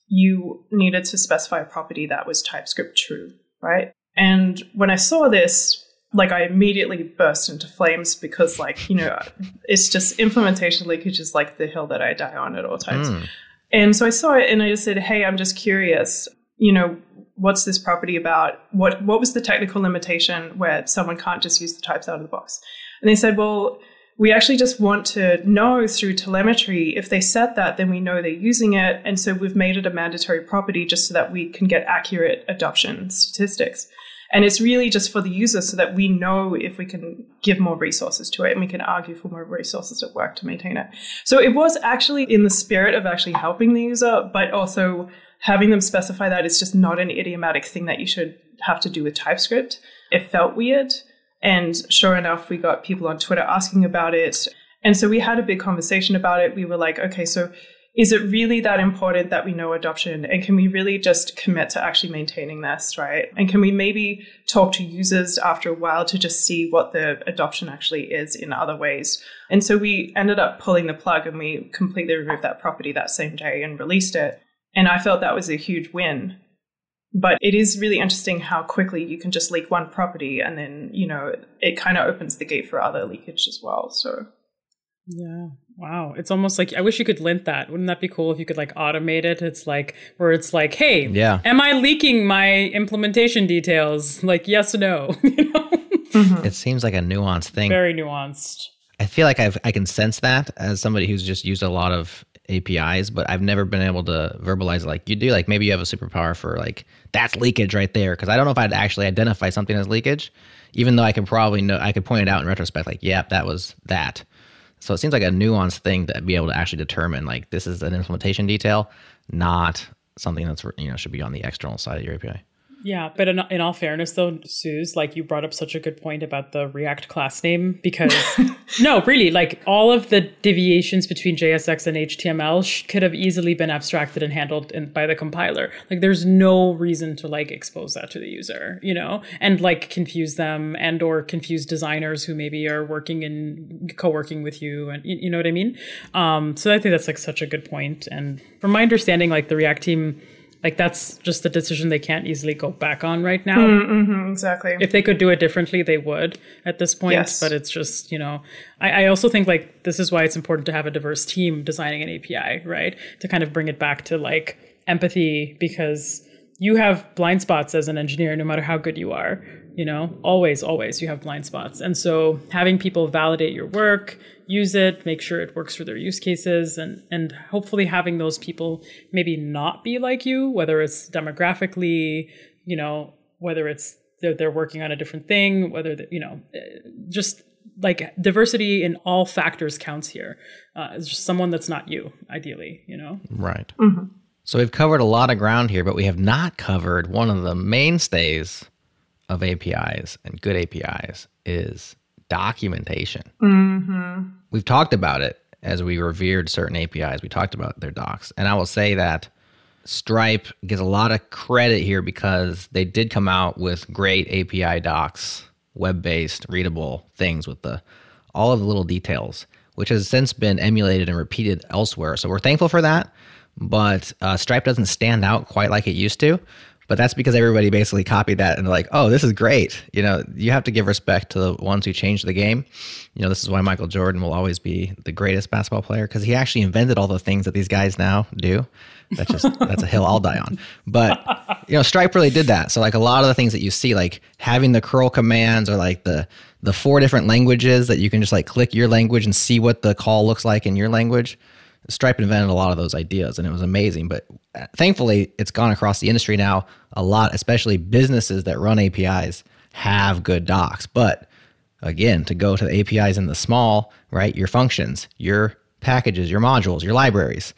you needed to specify a property that was TypeScript true, right? And when I saw this, like I immediately burst into flames because like, you know, it's just implementation leakage is like the hill that I die on at all times. mm, And so I saw it and I just said, "Hey, I'm just curious. You know, what's this property about? What what was the technical limitation where someone can't just use the types out of the box?" And they said, "Well, we actually just want to know through telemetry if they set that, then we know they're using it, and so we've made it a mandatory property just so that we can get accurate adoption statistics." And it's really just for the user so that we know if we can give more resources to it and we can argue for more resources at work to maintain it. So it was actually in the spirit of actually helping the user, but also having them specify that it's just not an idiomatic thing that you should have to do with TypeScript. It felt weird. And sure enough, we got people on Twitter asking about it. And so we had a big conversation about it. We were like, okay, so is it really that important that we know adoption? And can we really just commit to actually maintaining this, right? And can we maybe talk to users after a while to just see what the adoption actually is in other ways? And so we ended up pulling the plug and we completely removed that property that same day and released it. And I felt that was a huge win. But it is really interesting how quickly you can just leak one property and then, you know, it kind of opens the gate for other leakage as well. So Yeah. Wow. It's almost like I wish you could lint that. Wouldn't that be cool if you could like automate it? It's like where it's like, hey, Yeah. am I leaking my implementation details? Like yes, or no. [laughs] you know? Mm-hmm. It seems like a nuanced thing. Very nuanced. I feel like I've I can sense that as somebody who's just used a lot of APIs, but I've never been able to verbalize like you do. Like maybe you have a superpower for like that's leakage right there. Because I don't know if I'd actually identify something as leakage, even though I could probably know I could point it out in retrospect. Like, yep, that was that. So it seems like a nuanced thing to be able to actually determine like this is an implementation detail, not something that's you know should be on the external side of your API. Yeah, but in, in all fairness, though, Suz, like you brought up such a good point about the React class name because [laughs] no, really, like all of the deviations between JSX and HTML sh- could have easily been abstracted and handled in, by the compiler. Like, there's no reason to like expose that to the user, you know, and like confuse them and or confuse designers who maybe are working in co-working with you, and you, you know what I mean. Um, so I think that's like such a good point. And from my understanding, like the React team like that's just the decision they can't easily go back on right now. mm-hmm, exactly. If they could do it differently, they would at this point. Yes. But it's just, you know, I, I also think like this is why it's important to have a diverse team designing an API, right? To kind of bring it back to like empathy because you have blind spots as an engineer, no matter how good you are. You know, always, always you have blind spots. And so having people validate your work, use it, make sure it works for their use cases, and and hopefully having those people maybe not be like you, whether it's demographically, you know, whether it's they're, they're working on a different thing, whether they, you know, eh, just like diversity in all factors counts here. Uh, it's just someone that's not you, ideally, you know. Right. So we've covered a lot of ground here, but we have not covered one of the mainstays of APIs and good APIs is documentation. We've talked about it as we revered certain APIs. We talked about their docs. And I will say that Stripe gets a lot of credit here because they did come out with great API docs, web-based, readable things with the all of the little details, which has since been emulated and repeated elsewhere. So we're thankful for that. But uh, Stripe doesn't stand out quite like it used to. But that's because everybody basically copied that and like, oh, this is great. You know, you have to give respect to the ones who changed the game. You know, this is why Michael Jordan will always be the greatest basketball player because he actually invented all the things that these guys now do. That's just that's a hill I'll die on. But you know, Stripe really did that. So like a lot of the things that you see, like having the curl commands or like the the four different languages that you can just like click your language and see what the call looks like in your language. Stripe invented a lot of those ideas and it was amazing. But uh, thankfully, it's gone across the industry now a lot, especially businesses that run APIs have good docs. But again, to go to the APIs in the small, right? Your functions, your packages, your modules, your libraries,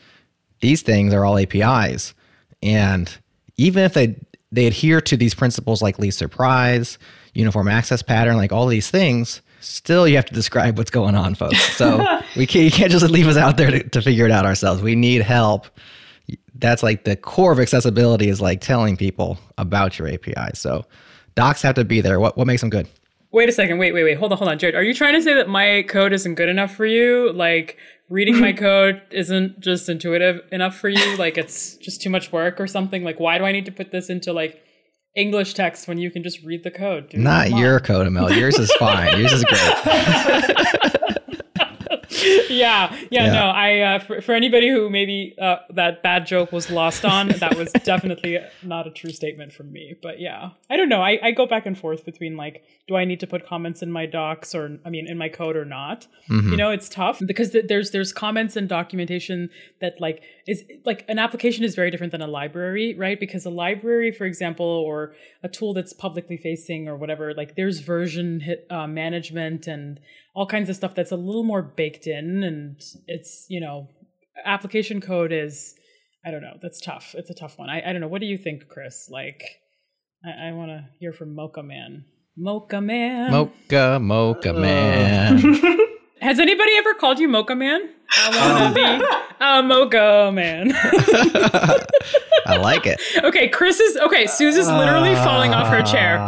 these things are all APIs. And even if they they adhere to these principles like least surprise, uniform access pattern, like all these things, still you have to describe what's going on, folks. So [laughs] we can't, you can't just leave us out there to, to figure it out ourselves. We need help. That's like the core of accessibility is like telling people about your API. So docs have to be there. What what makes them good? Wait a second. Wait, wait, wait. Hold on, hold on, Jerod. Are you trying to say that my code isn't good enough for you? Like reading my [laughs] code isn't just intuitive enough for you? Like it's just too much work or something? Like why do I need to put this into like English text when you can just read the code? Dude? Not your code, Amal. Yours is fine. Yours is great. [laughs] yeah, [laughs] yeah, Yeah. no. I uh, for, for anybody who maybe uh, that bad joke was lost on, that was [laughs] definitely not a true statement from me. But yeah, I don't know. I, I go back and forth between like, do I need to put comments in my docs or I mean in my code or not? You know, it's tough because th- there's there's comments and documentation that like is like an application is very different than a library, right? Because a library, for example, or a tool that's publicly facing or whatever, like there's version hit, uh, management and all kinds of stuff that's a little more baked in, and it's you know, application code is I don't know, that's tough. It's a tough one. I, I don't know. What do you think, Chris? Like, I, I want to hear from Mocha Man. Mocha Man. Mocha, mocha man. [laughs] Has anybody ever called you Mocha Man? I want to um. be a Mocha Man. [laughs] I like it. [laughs] okay, Chris is okay. Suz is literally falling off her chair.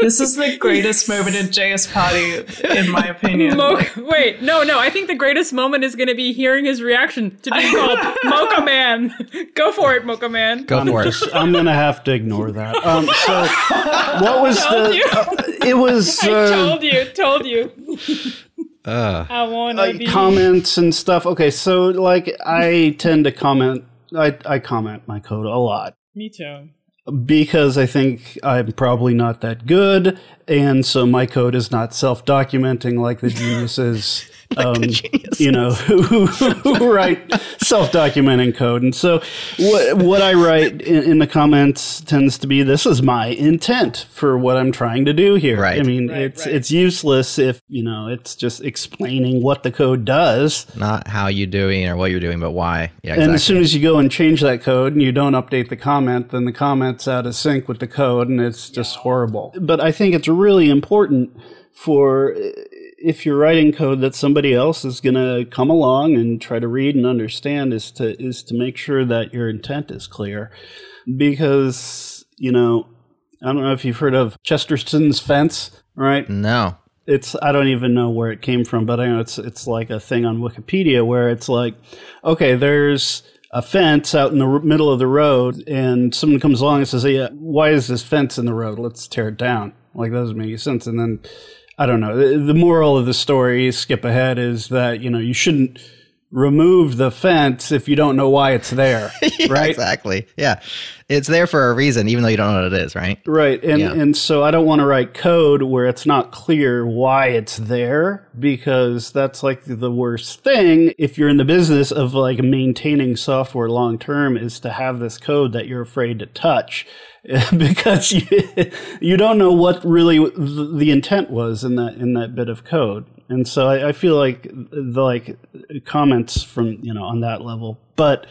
This is the greatest moment in JS Party, in my opinion. Mo- wait, no, no. I think the greatest moment is going to be hearing his reaction to being [laughs] called Mocha Man. Go for it, Mocha Man. Go I'm for it. I'm gonna have to ignore that. Um, so what was [laughs] Told you. the? it was [laughs] I uh, told you, told you. Uh, I want to like be. comments and stuff. Okay, so like I tend to comment. I I comment my code a lot Me too. Because I think I'm probably not that good, and so my code is not self-documenting like the [laughs] geniuses. [laughs] um, you know, who, who [laughs] write self-documenting code, and so what what I write in, in the comments tends to be this is my intent for what I'm trying to do here. Right. I mean, Right, it's right. it's useless if you know it's just explaining what the code does. not how you're doing or what you're doing, but why. Yeah, And as soon as you go and change that code and you don't update the comment, then the comment's out of sync with the code and it's just horrible. But I think it's really important for if you're writing code that somebody else is going to come along and try to read and understand is to is to make sure that your intent is clear because, you know, I don't know if you've heard of Chesterton's fence, right? no. it's I don't even know where it came from, but I know it's it's like a thing on Wikipedia where it's like, okay, there's a fence out in the r- middle of the road, and someone comes along and says, "Yeah, uh, why is this fence in the road? Let's tear it down." Like that doesn't make any sense. And then I don't know. The, moral of the story, skip ahead, is that you know you shouldn't remove the fence if you don't know why it's there, [laughs] Yeah, right? Exactly. Yeah. It's there for a reason, even though you don't know what it is, right? Right. And Yeah. and so I don't want to write code where it's not clear why it's there because that's like the worst thing if you're in the business of like maintaining software long term is to have this code that you're afraid to touch [laughs] because [laughs] you you don't know what really the the intent was in that in that bit of code. And so I, I feel like the like comments from you know on that level, but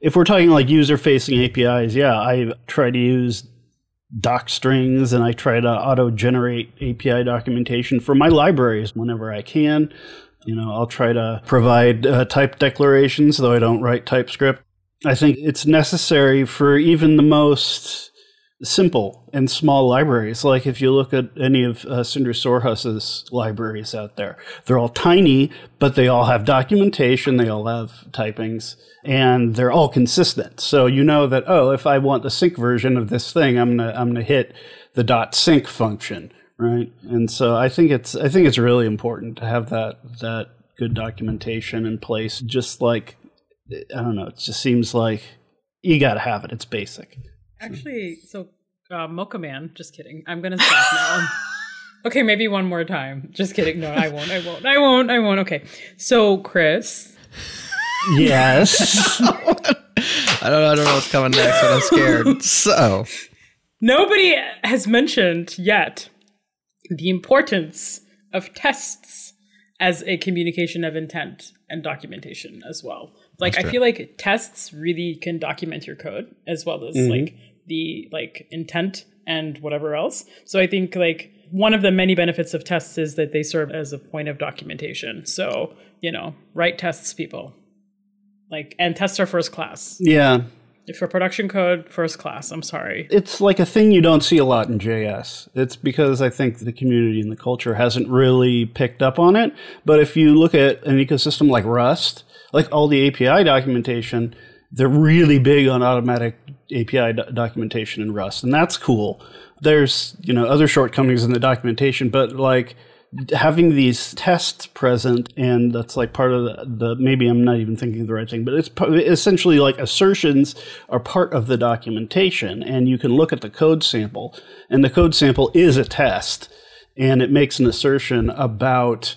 if we're talking like user facing APIs, yeah, I try to use doc strings and I try to auto generate API documentation for my libraries whenever I can. You know, I'll try to provide uh, type declarations, though I don't write TypeScript. I think it's necessary for even the most simple and small libraries. Like if you look at any of uh, Sindre Sorhus's libraries out there, they're all tiny, but they all have documentation, they all have typings, and they're all consistent. So you know that oh, if I want the sync version of this thing, I'm gonna I'm gonna hit the dot sync function, right? And so I think it's I think it's really important to have that that good documentation in place. Just like I don't know, it just seems like you got to have it. It's basic. Actually, [clears throat] so uh, Mocha Man, just kidding. I'm gonna stop now. [laughs] okay, maybe one more time. Just kidding. No, I won't. I won't. I won't. I won't. Okay. So, Chris, Yes. [laughs] I don't, I don't know what's coming next, but I'm scared. So, nobody has mentioned yet the importance of tests as a communication of intent and documentation as well. Like I feel like tests really can document your code as well as like the like intent and whatever else. So I think like one of the many benefits of tests is that they serve as a point of documentation. So, you know, write tests people. Like and tests are first class. yeah. If for production code, first class. I'm sorry. It's like a thing you don't see a lot in JS. It's because I think the community and the culture hasn't really picked up on it. But if you look at an ecosystem like Rust, like all the API documentation, they're really big on automatic API do- documentation in Rust, and that's cool. There's you know other shortcomings in the documentation, but like having these tests present and that's like part of the, the maybe i'm not even thinking of the right thing but it's essentially like assertions are part of the documentation and you can look at the code sample and the code sample is a test and it makes an assertion about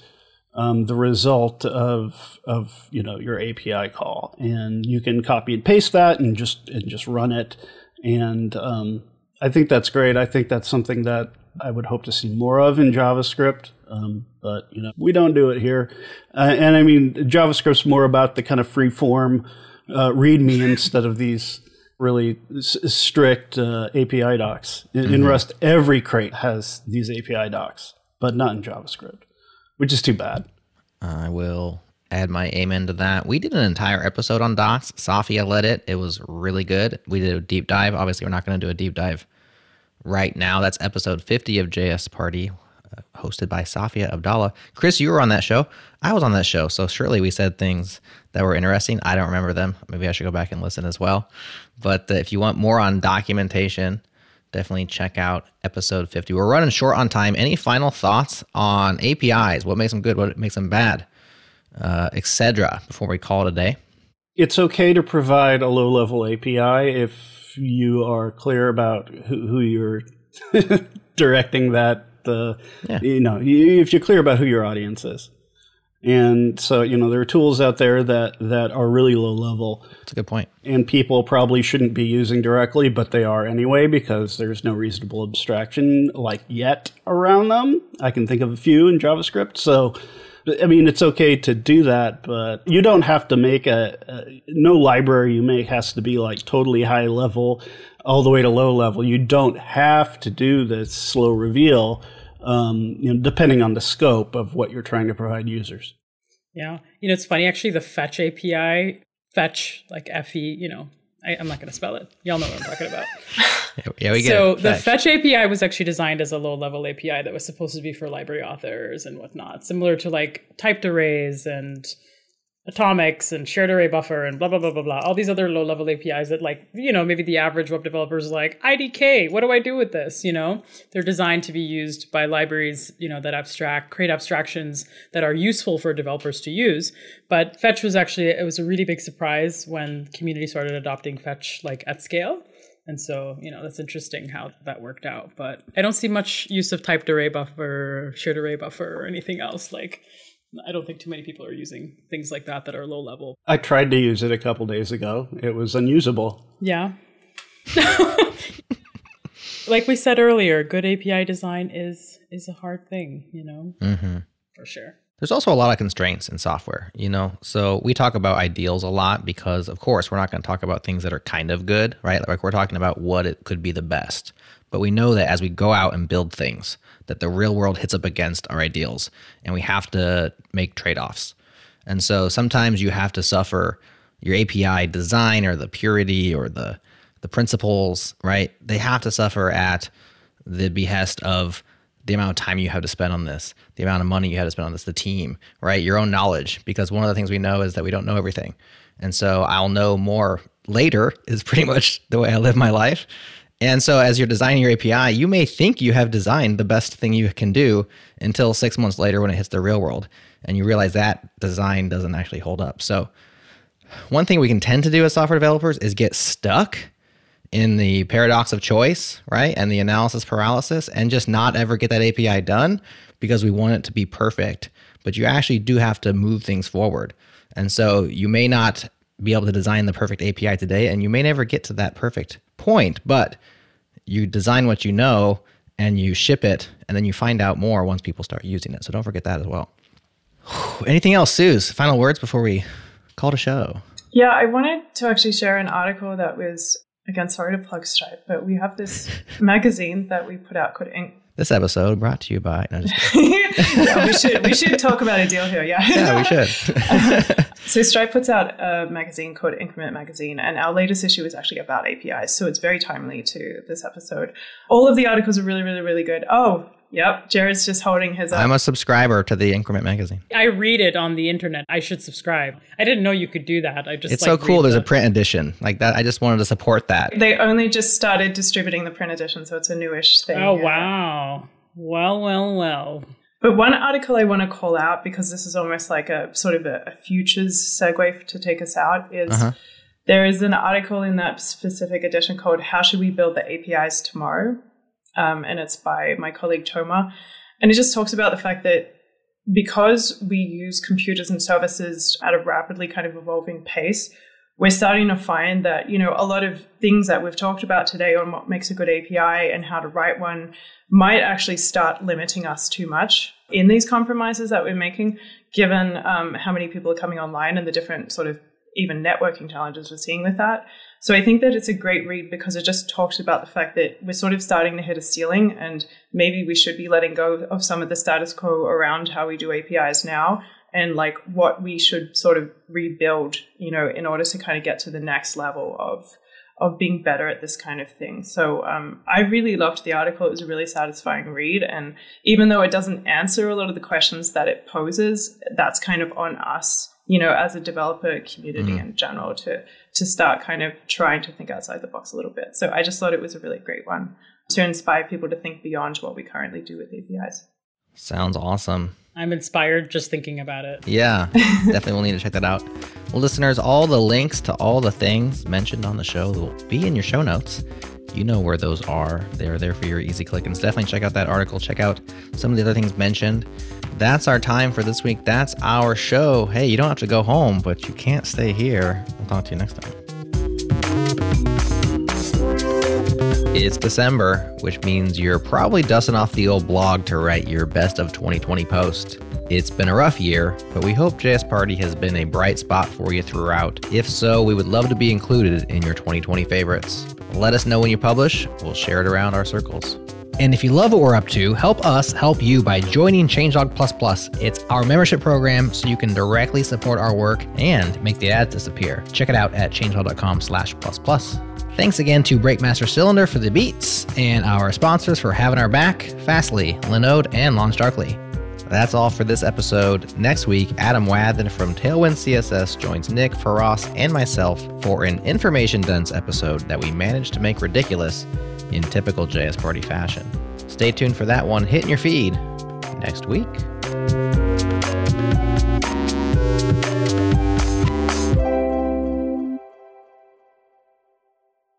um, the result of of you know your API call, and you can copy and paste that and just and just run it. And um, I think that's great. I think that's something that I would hope to see more of in JavaScript. Um, but you know we don't do it here, uh, and I mean JavaScript's more about the kind of free form uh, README instead of these really s- strict uh, API docs. In, in Rust, every crate has these API docs, but not in JavaScript which is too bad. I will add my amen to that. We did an entire episode on docs. Safia led it. It was really good. We did a deep dive. Obviously, we're not going to do a deep dive right now. That's episode 50 of JS Party, uh, hosted by Safia Abdalla. Chris, you were on that show. I was on that show. So surely we said things that were interesting. I don't remember them. Maybe I should go back and listen as well. But uh, if you want more on documentation, definitely check out episode 50. We're running short on time. Any final thoughts on APIs? What makes them good? What makes them bad? Uh, Etc. Before we call it a day. It's okay to provide a low level API if you are clear about who, who you're [laughs] directing that. The Yeah. you know if you're clear about who your audience is, and so you know there are tools out there that that are really low level That's a good point. and people probably shouldn't be using directly, but they are anyway because there's no reasonable abstraction like yet around them. I can think of a few in JavaScript. So, I mean, it's okay to do that, but you don't have to make a, a no library you make has to be like totally high level all the way to low level. You don't have to do this slow reveal, um, you know, depending on the scope of what you're trying to provide users. Yeah. You know, it's funny actually, the fetch API, fetch like F E, you know, I, I'm not going to spell it. Y'all know what I'm talking about. Yeah, [laughs] yeah, we get so it. the Fetch. fetch API was actually designed as a low level API that was supposed to be for library authors and whatnot, similar to like typed arrays and atomics and shared array buffer and blah blah blah blah blah all these other low level apis that like you know maybe the average web developer is like idk what do i do with this you know they're designed to be used by libraries you know that abstract create abstractions that are useful for developers to use but fetch was actually it was a really big surprise when community started adopting fetch like at scale and so, you know, that's interesting how that worked out. But I don't see much use of typed array buffer, shared array buffer, or anything else. Like, I don't think too many people are using things like that that are low level. I tried to use it a couple days ago. It was unusable. Yeah. [laughs] like we said earlier, good API design is is a hard thing, you know, Mm-hmm. for sure. There's also a lot of constraints in software, you know. So we talk about ideals a lot because, of course, we're not going to talk about things that are kind of good, right? Like we're talking about what it could be the best. But we know that as we go out and build things, that the real world hits up against our ideals, and we have to make trade-offs. And so sometimes you have to suffer your API design or the purity or the the principles, right? They have to suffer at the behest of the amount of time you have to spend on this, the amount of money you have to spend on this, the team, right? Your own knowledge. Because one of the things we know is that we don't know everything. And so I'll know more later, is pretty much the way I live my life. And so as you're designing your API, you may think you have designed the best thing you can do until six months later when it hits the real world. And you realize that design doesn't actually hold up. So one thing we can tend to do as software developers is get stuck in the paradox of choice, right? And the analysis paralysis, and just not ever get that API done because we want it to be perfect. But you actually do have to move things forward. And so you may not be able to design the perfect API today, and you may never get to that perfect point, but you design what you know and you ship it, and then you find out more once people start using it. So don't forget that as well. [sighs] Anything else, Suz? Final words before we call a show. Yeah, I wanted to actually share an article that was again sorry to plug Stripe, but we have this [laughs] magazine that we put out called Ink. This episode brought to you by. No, just yeah, [laughs] we should we should talk about a deal here. Yeah, yeah, we should. [laughs] So Stripe puts out a magazine called Increment Magazine, and our latest issue is actually about APIs. So it's very timely to this episode. All of the articles are really, really, really good. Oh, yep, Jerod's just holding his up. I'm a subscriber to the Increment magazine. I read it on the internet. I should subscribe. I didn't know you could do that. I just It's like, so cool. read There's a print edition like that. I just wanted to support that. they only just started distributing the print edition, so it's a newish thing. Oh yeah. wow. Well, well, well. But one article I want to call out because this is almost like a sort of a, a futures segue to take us out is Uh-huh. there is an article in that specific edition called "How Should We Build the APIs Tomorrow," um, and it's by my colleague Toma, and it just talks about the fact that because we use computers and services at a rapidly kind of evolving pace, we're starting to find that you know a lot of things that we've talked about today on what makes a good API and how to write one might actually start limiting us too much in these compromises that we're making, given um, how many people are coming online and the different sort of even networking challenges we're seeing with that. So I think that it's a great read because it just talks about the fact that we're sort of starting to hit a ceiling and maybe we should be letting go of some of the status quo around how we do APIs now and like what we should sort of rebuild, you know, in order to kind of get to the next level of of being better at this kind of thing. So um, I really loved the article. It was a really satisfying read. And even though it doesn't answer a lot of the questions that it poses, that's kind of on us, you know, as a developer community in general to to start kind of trying to think outside the box a little bit. So I just thought it was a really great one to inspire people to think beyond what we currently do with APIs. Sounds awesome. I'm inspired just thinking about it. Yeah, [laughs] definitely We'll need to check that out. Well, listeners, all the links to all the things mentioned on the show will be in your show notes. You know where those are. They're there for your easy click. And definitely check out that article. Check out some of the other things mentioned. That's our time for this week. That's our show. Hey, you don't have to go home, but you can't stay here. I'll talk to you next time. It's December, which means you're probably dusting off the old blog to write your best of 2020 post. It's been a rough year, but we hope JS Party has been a bright spot for you throughout. If so, we would love to be included in your 2020 favorites. Let us know when you publish, we'll share it around our circles. And if you love what we're up to, help us help you by joining Changelog Plus Plus. It's our membership program, so you can directly support our work and make the ads disappear. Check it out at changelog.com slash plus plus. Thanks again to Breakmaster Cylinder for the beats, and our sponsors for having our back, Fastly, Linode, and LaunchDarkly. That's all for this episode. Next week, Adam Wathan from Tailwind CSS joins Nick, Feross, and myself for an information dense episode that we managed to make ridiculous in typical JS Party fashion. Stay tuned for that one hitting your feed next week.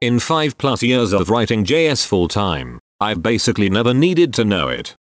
In 5 plus years of writing JS full time, I've basically never needed to know it.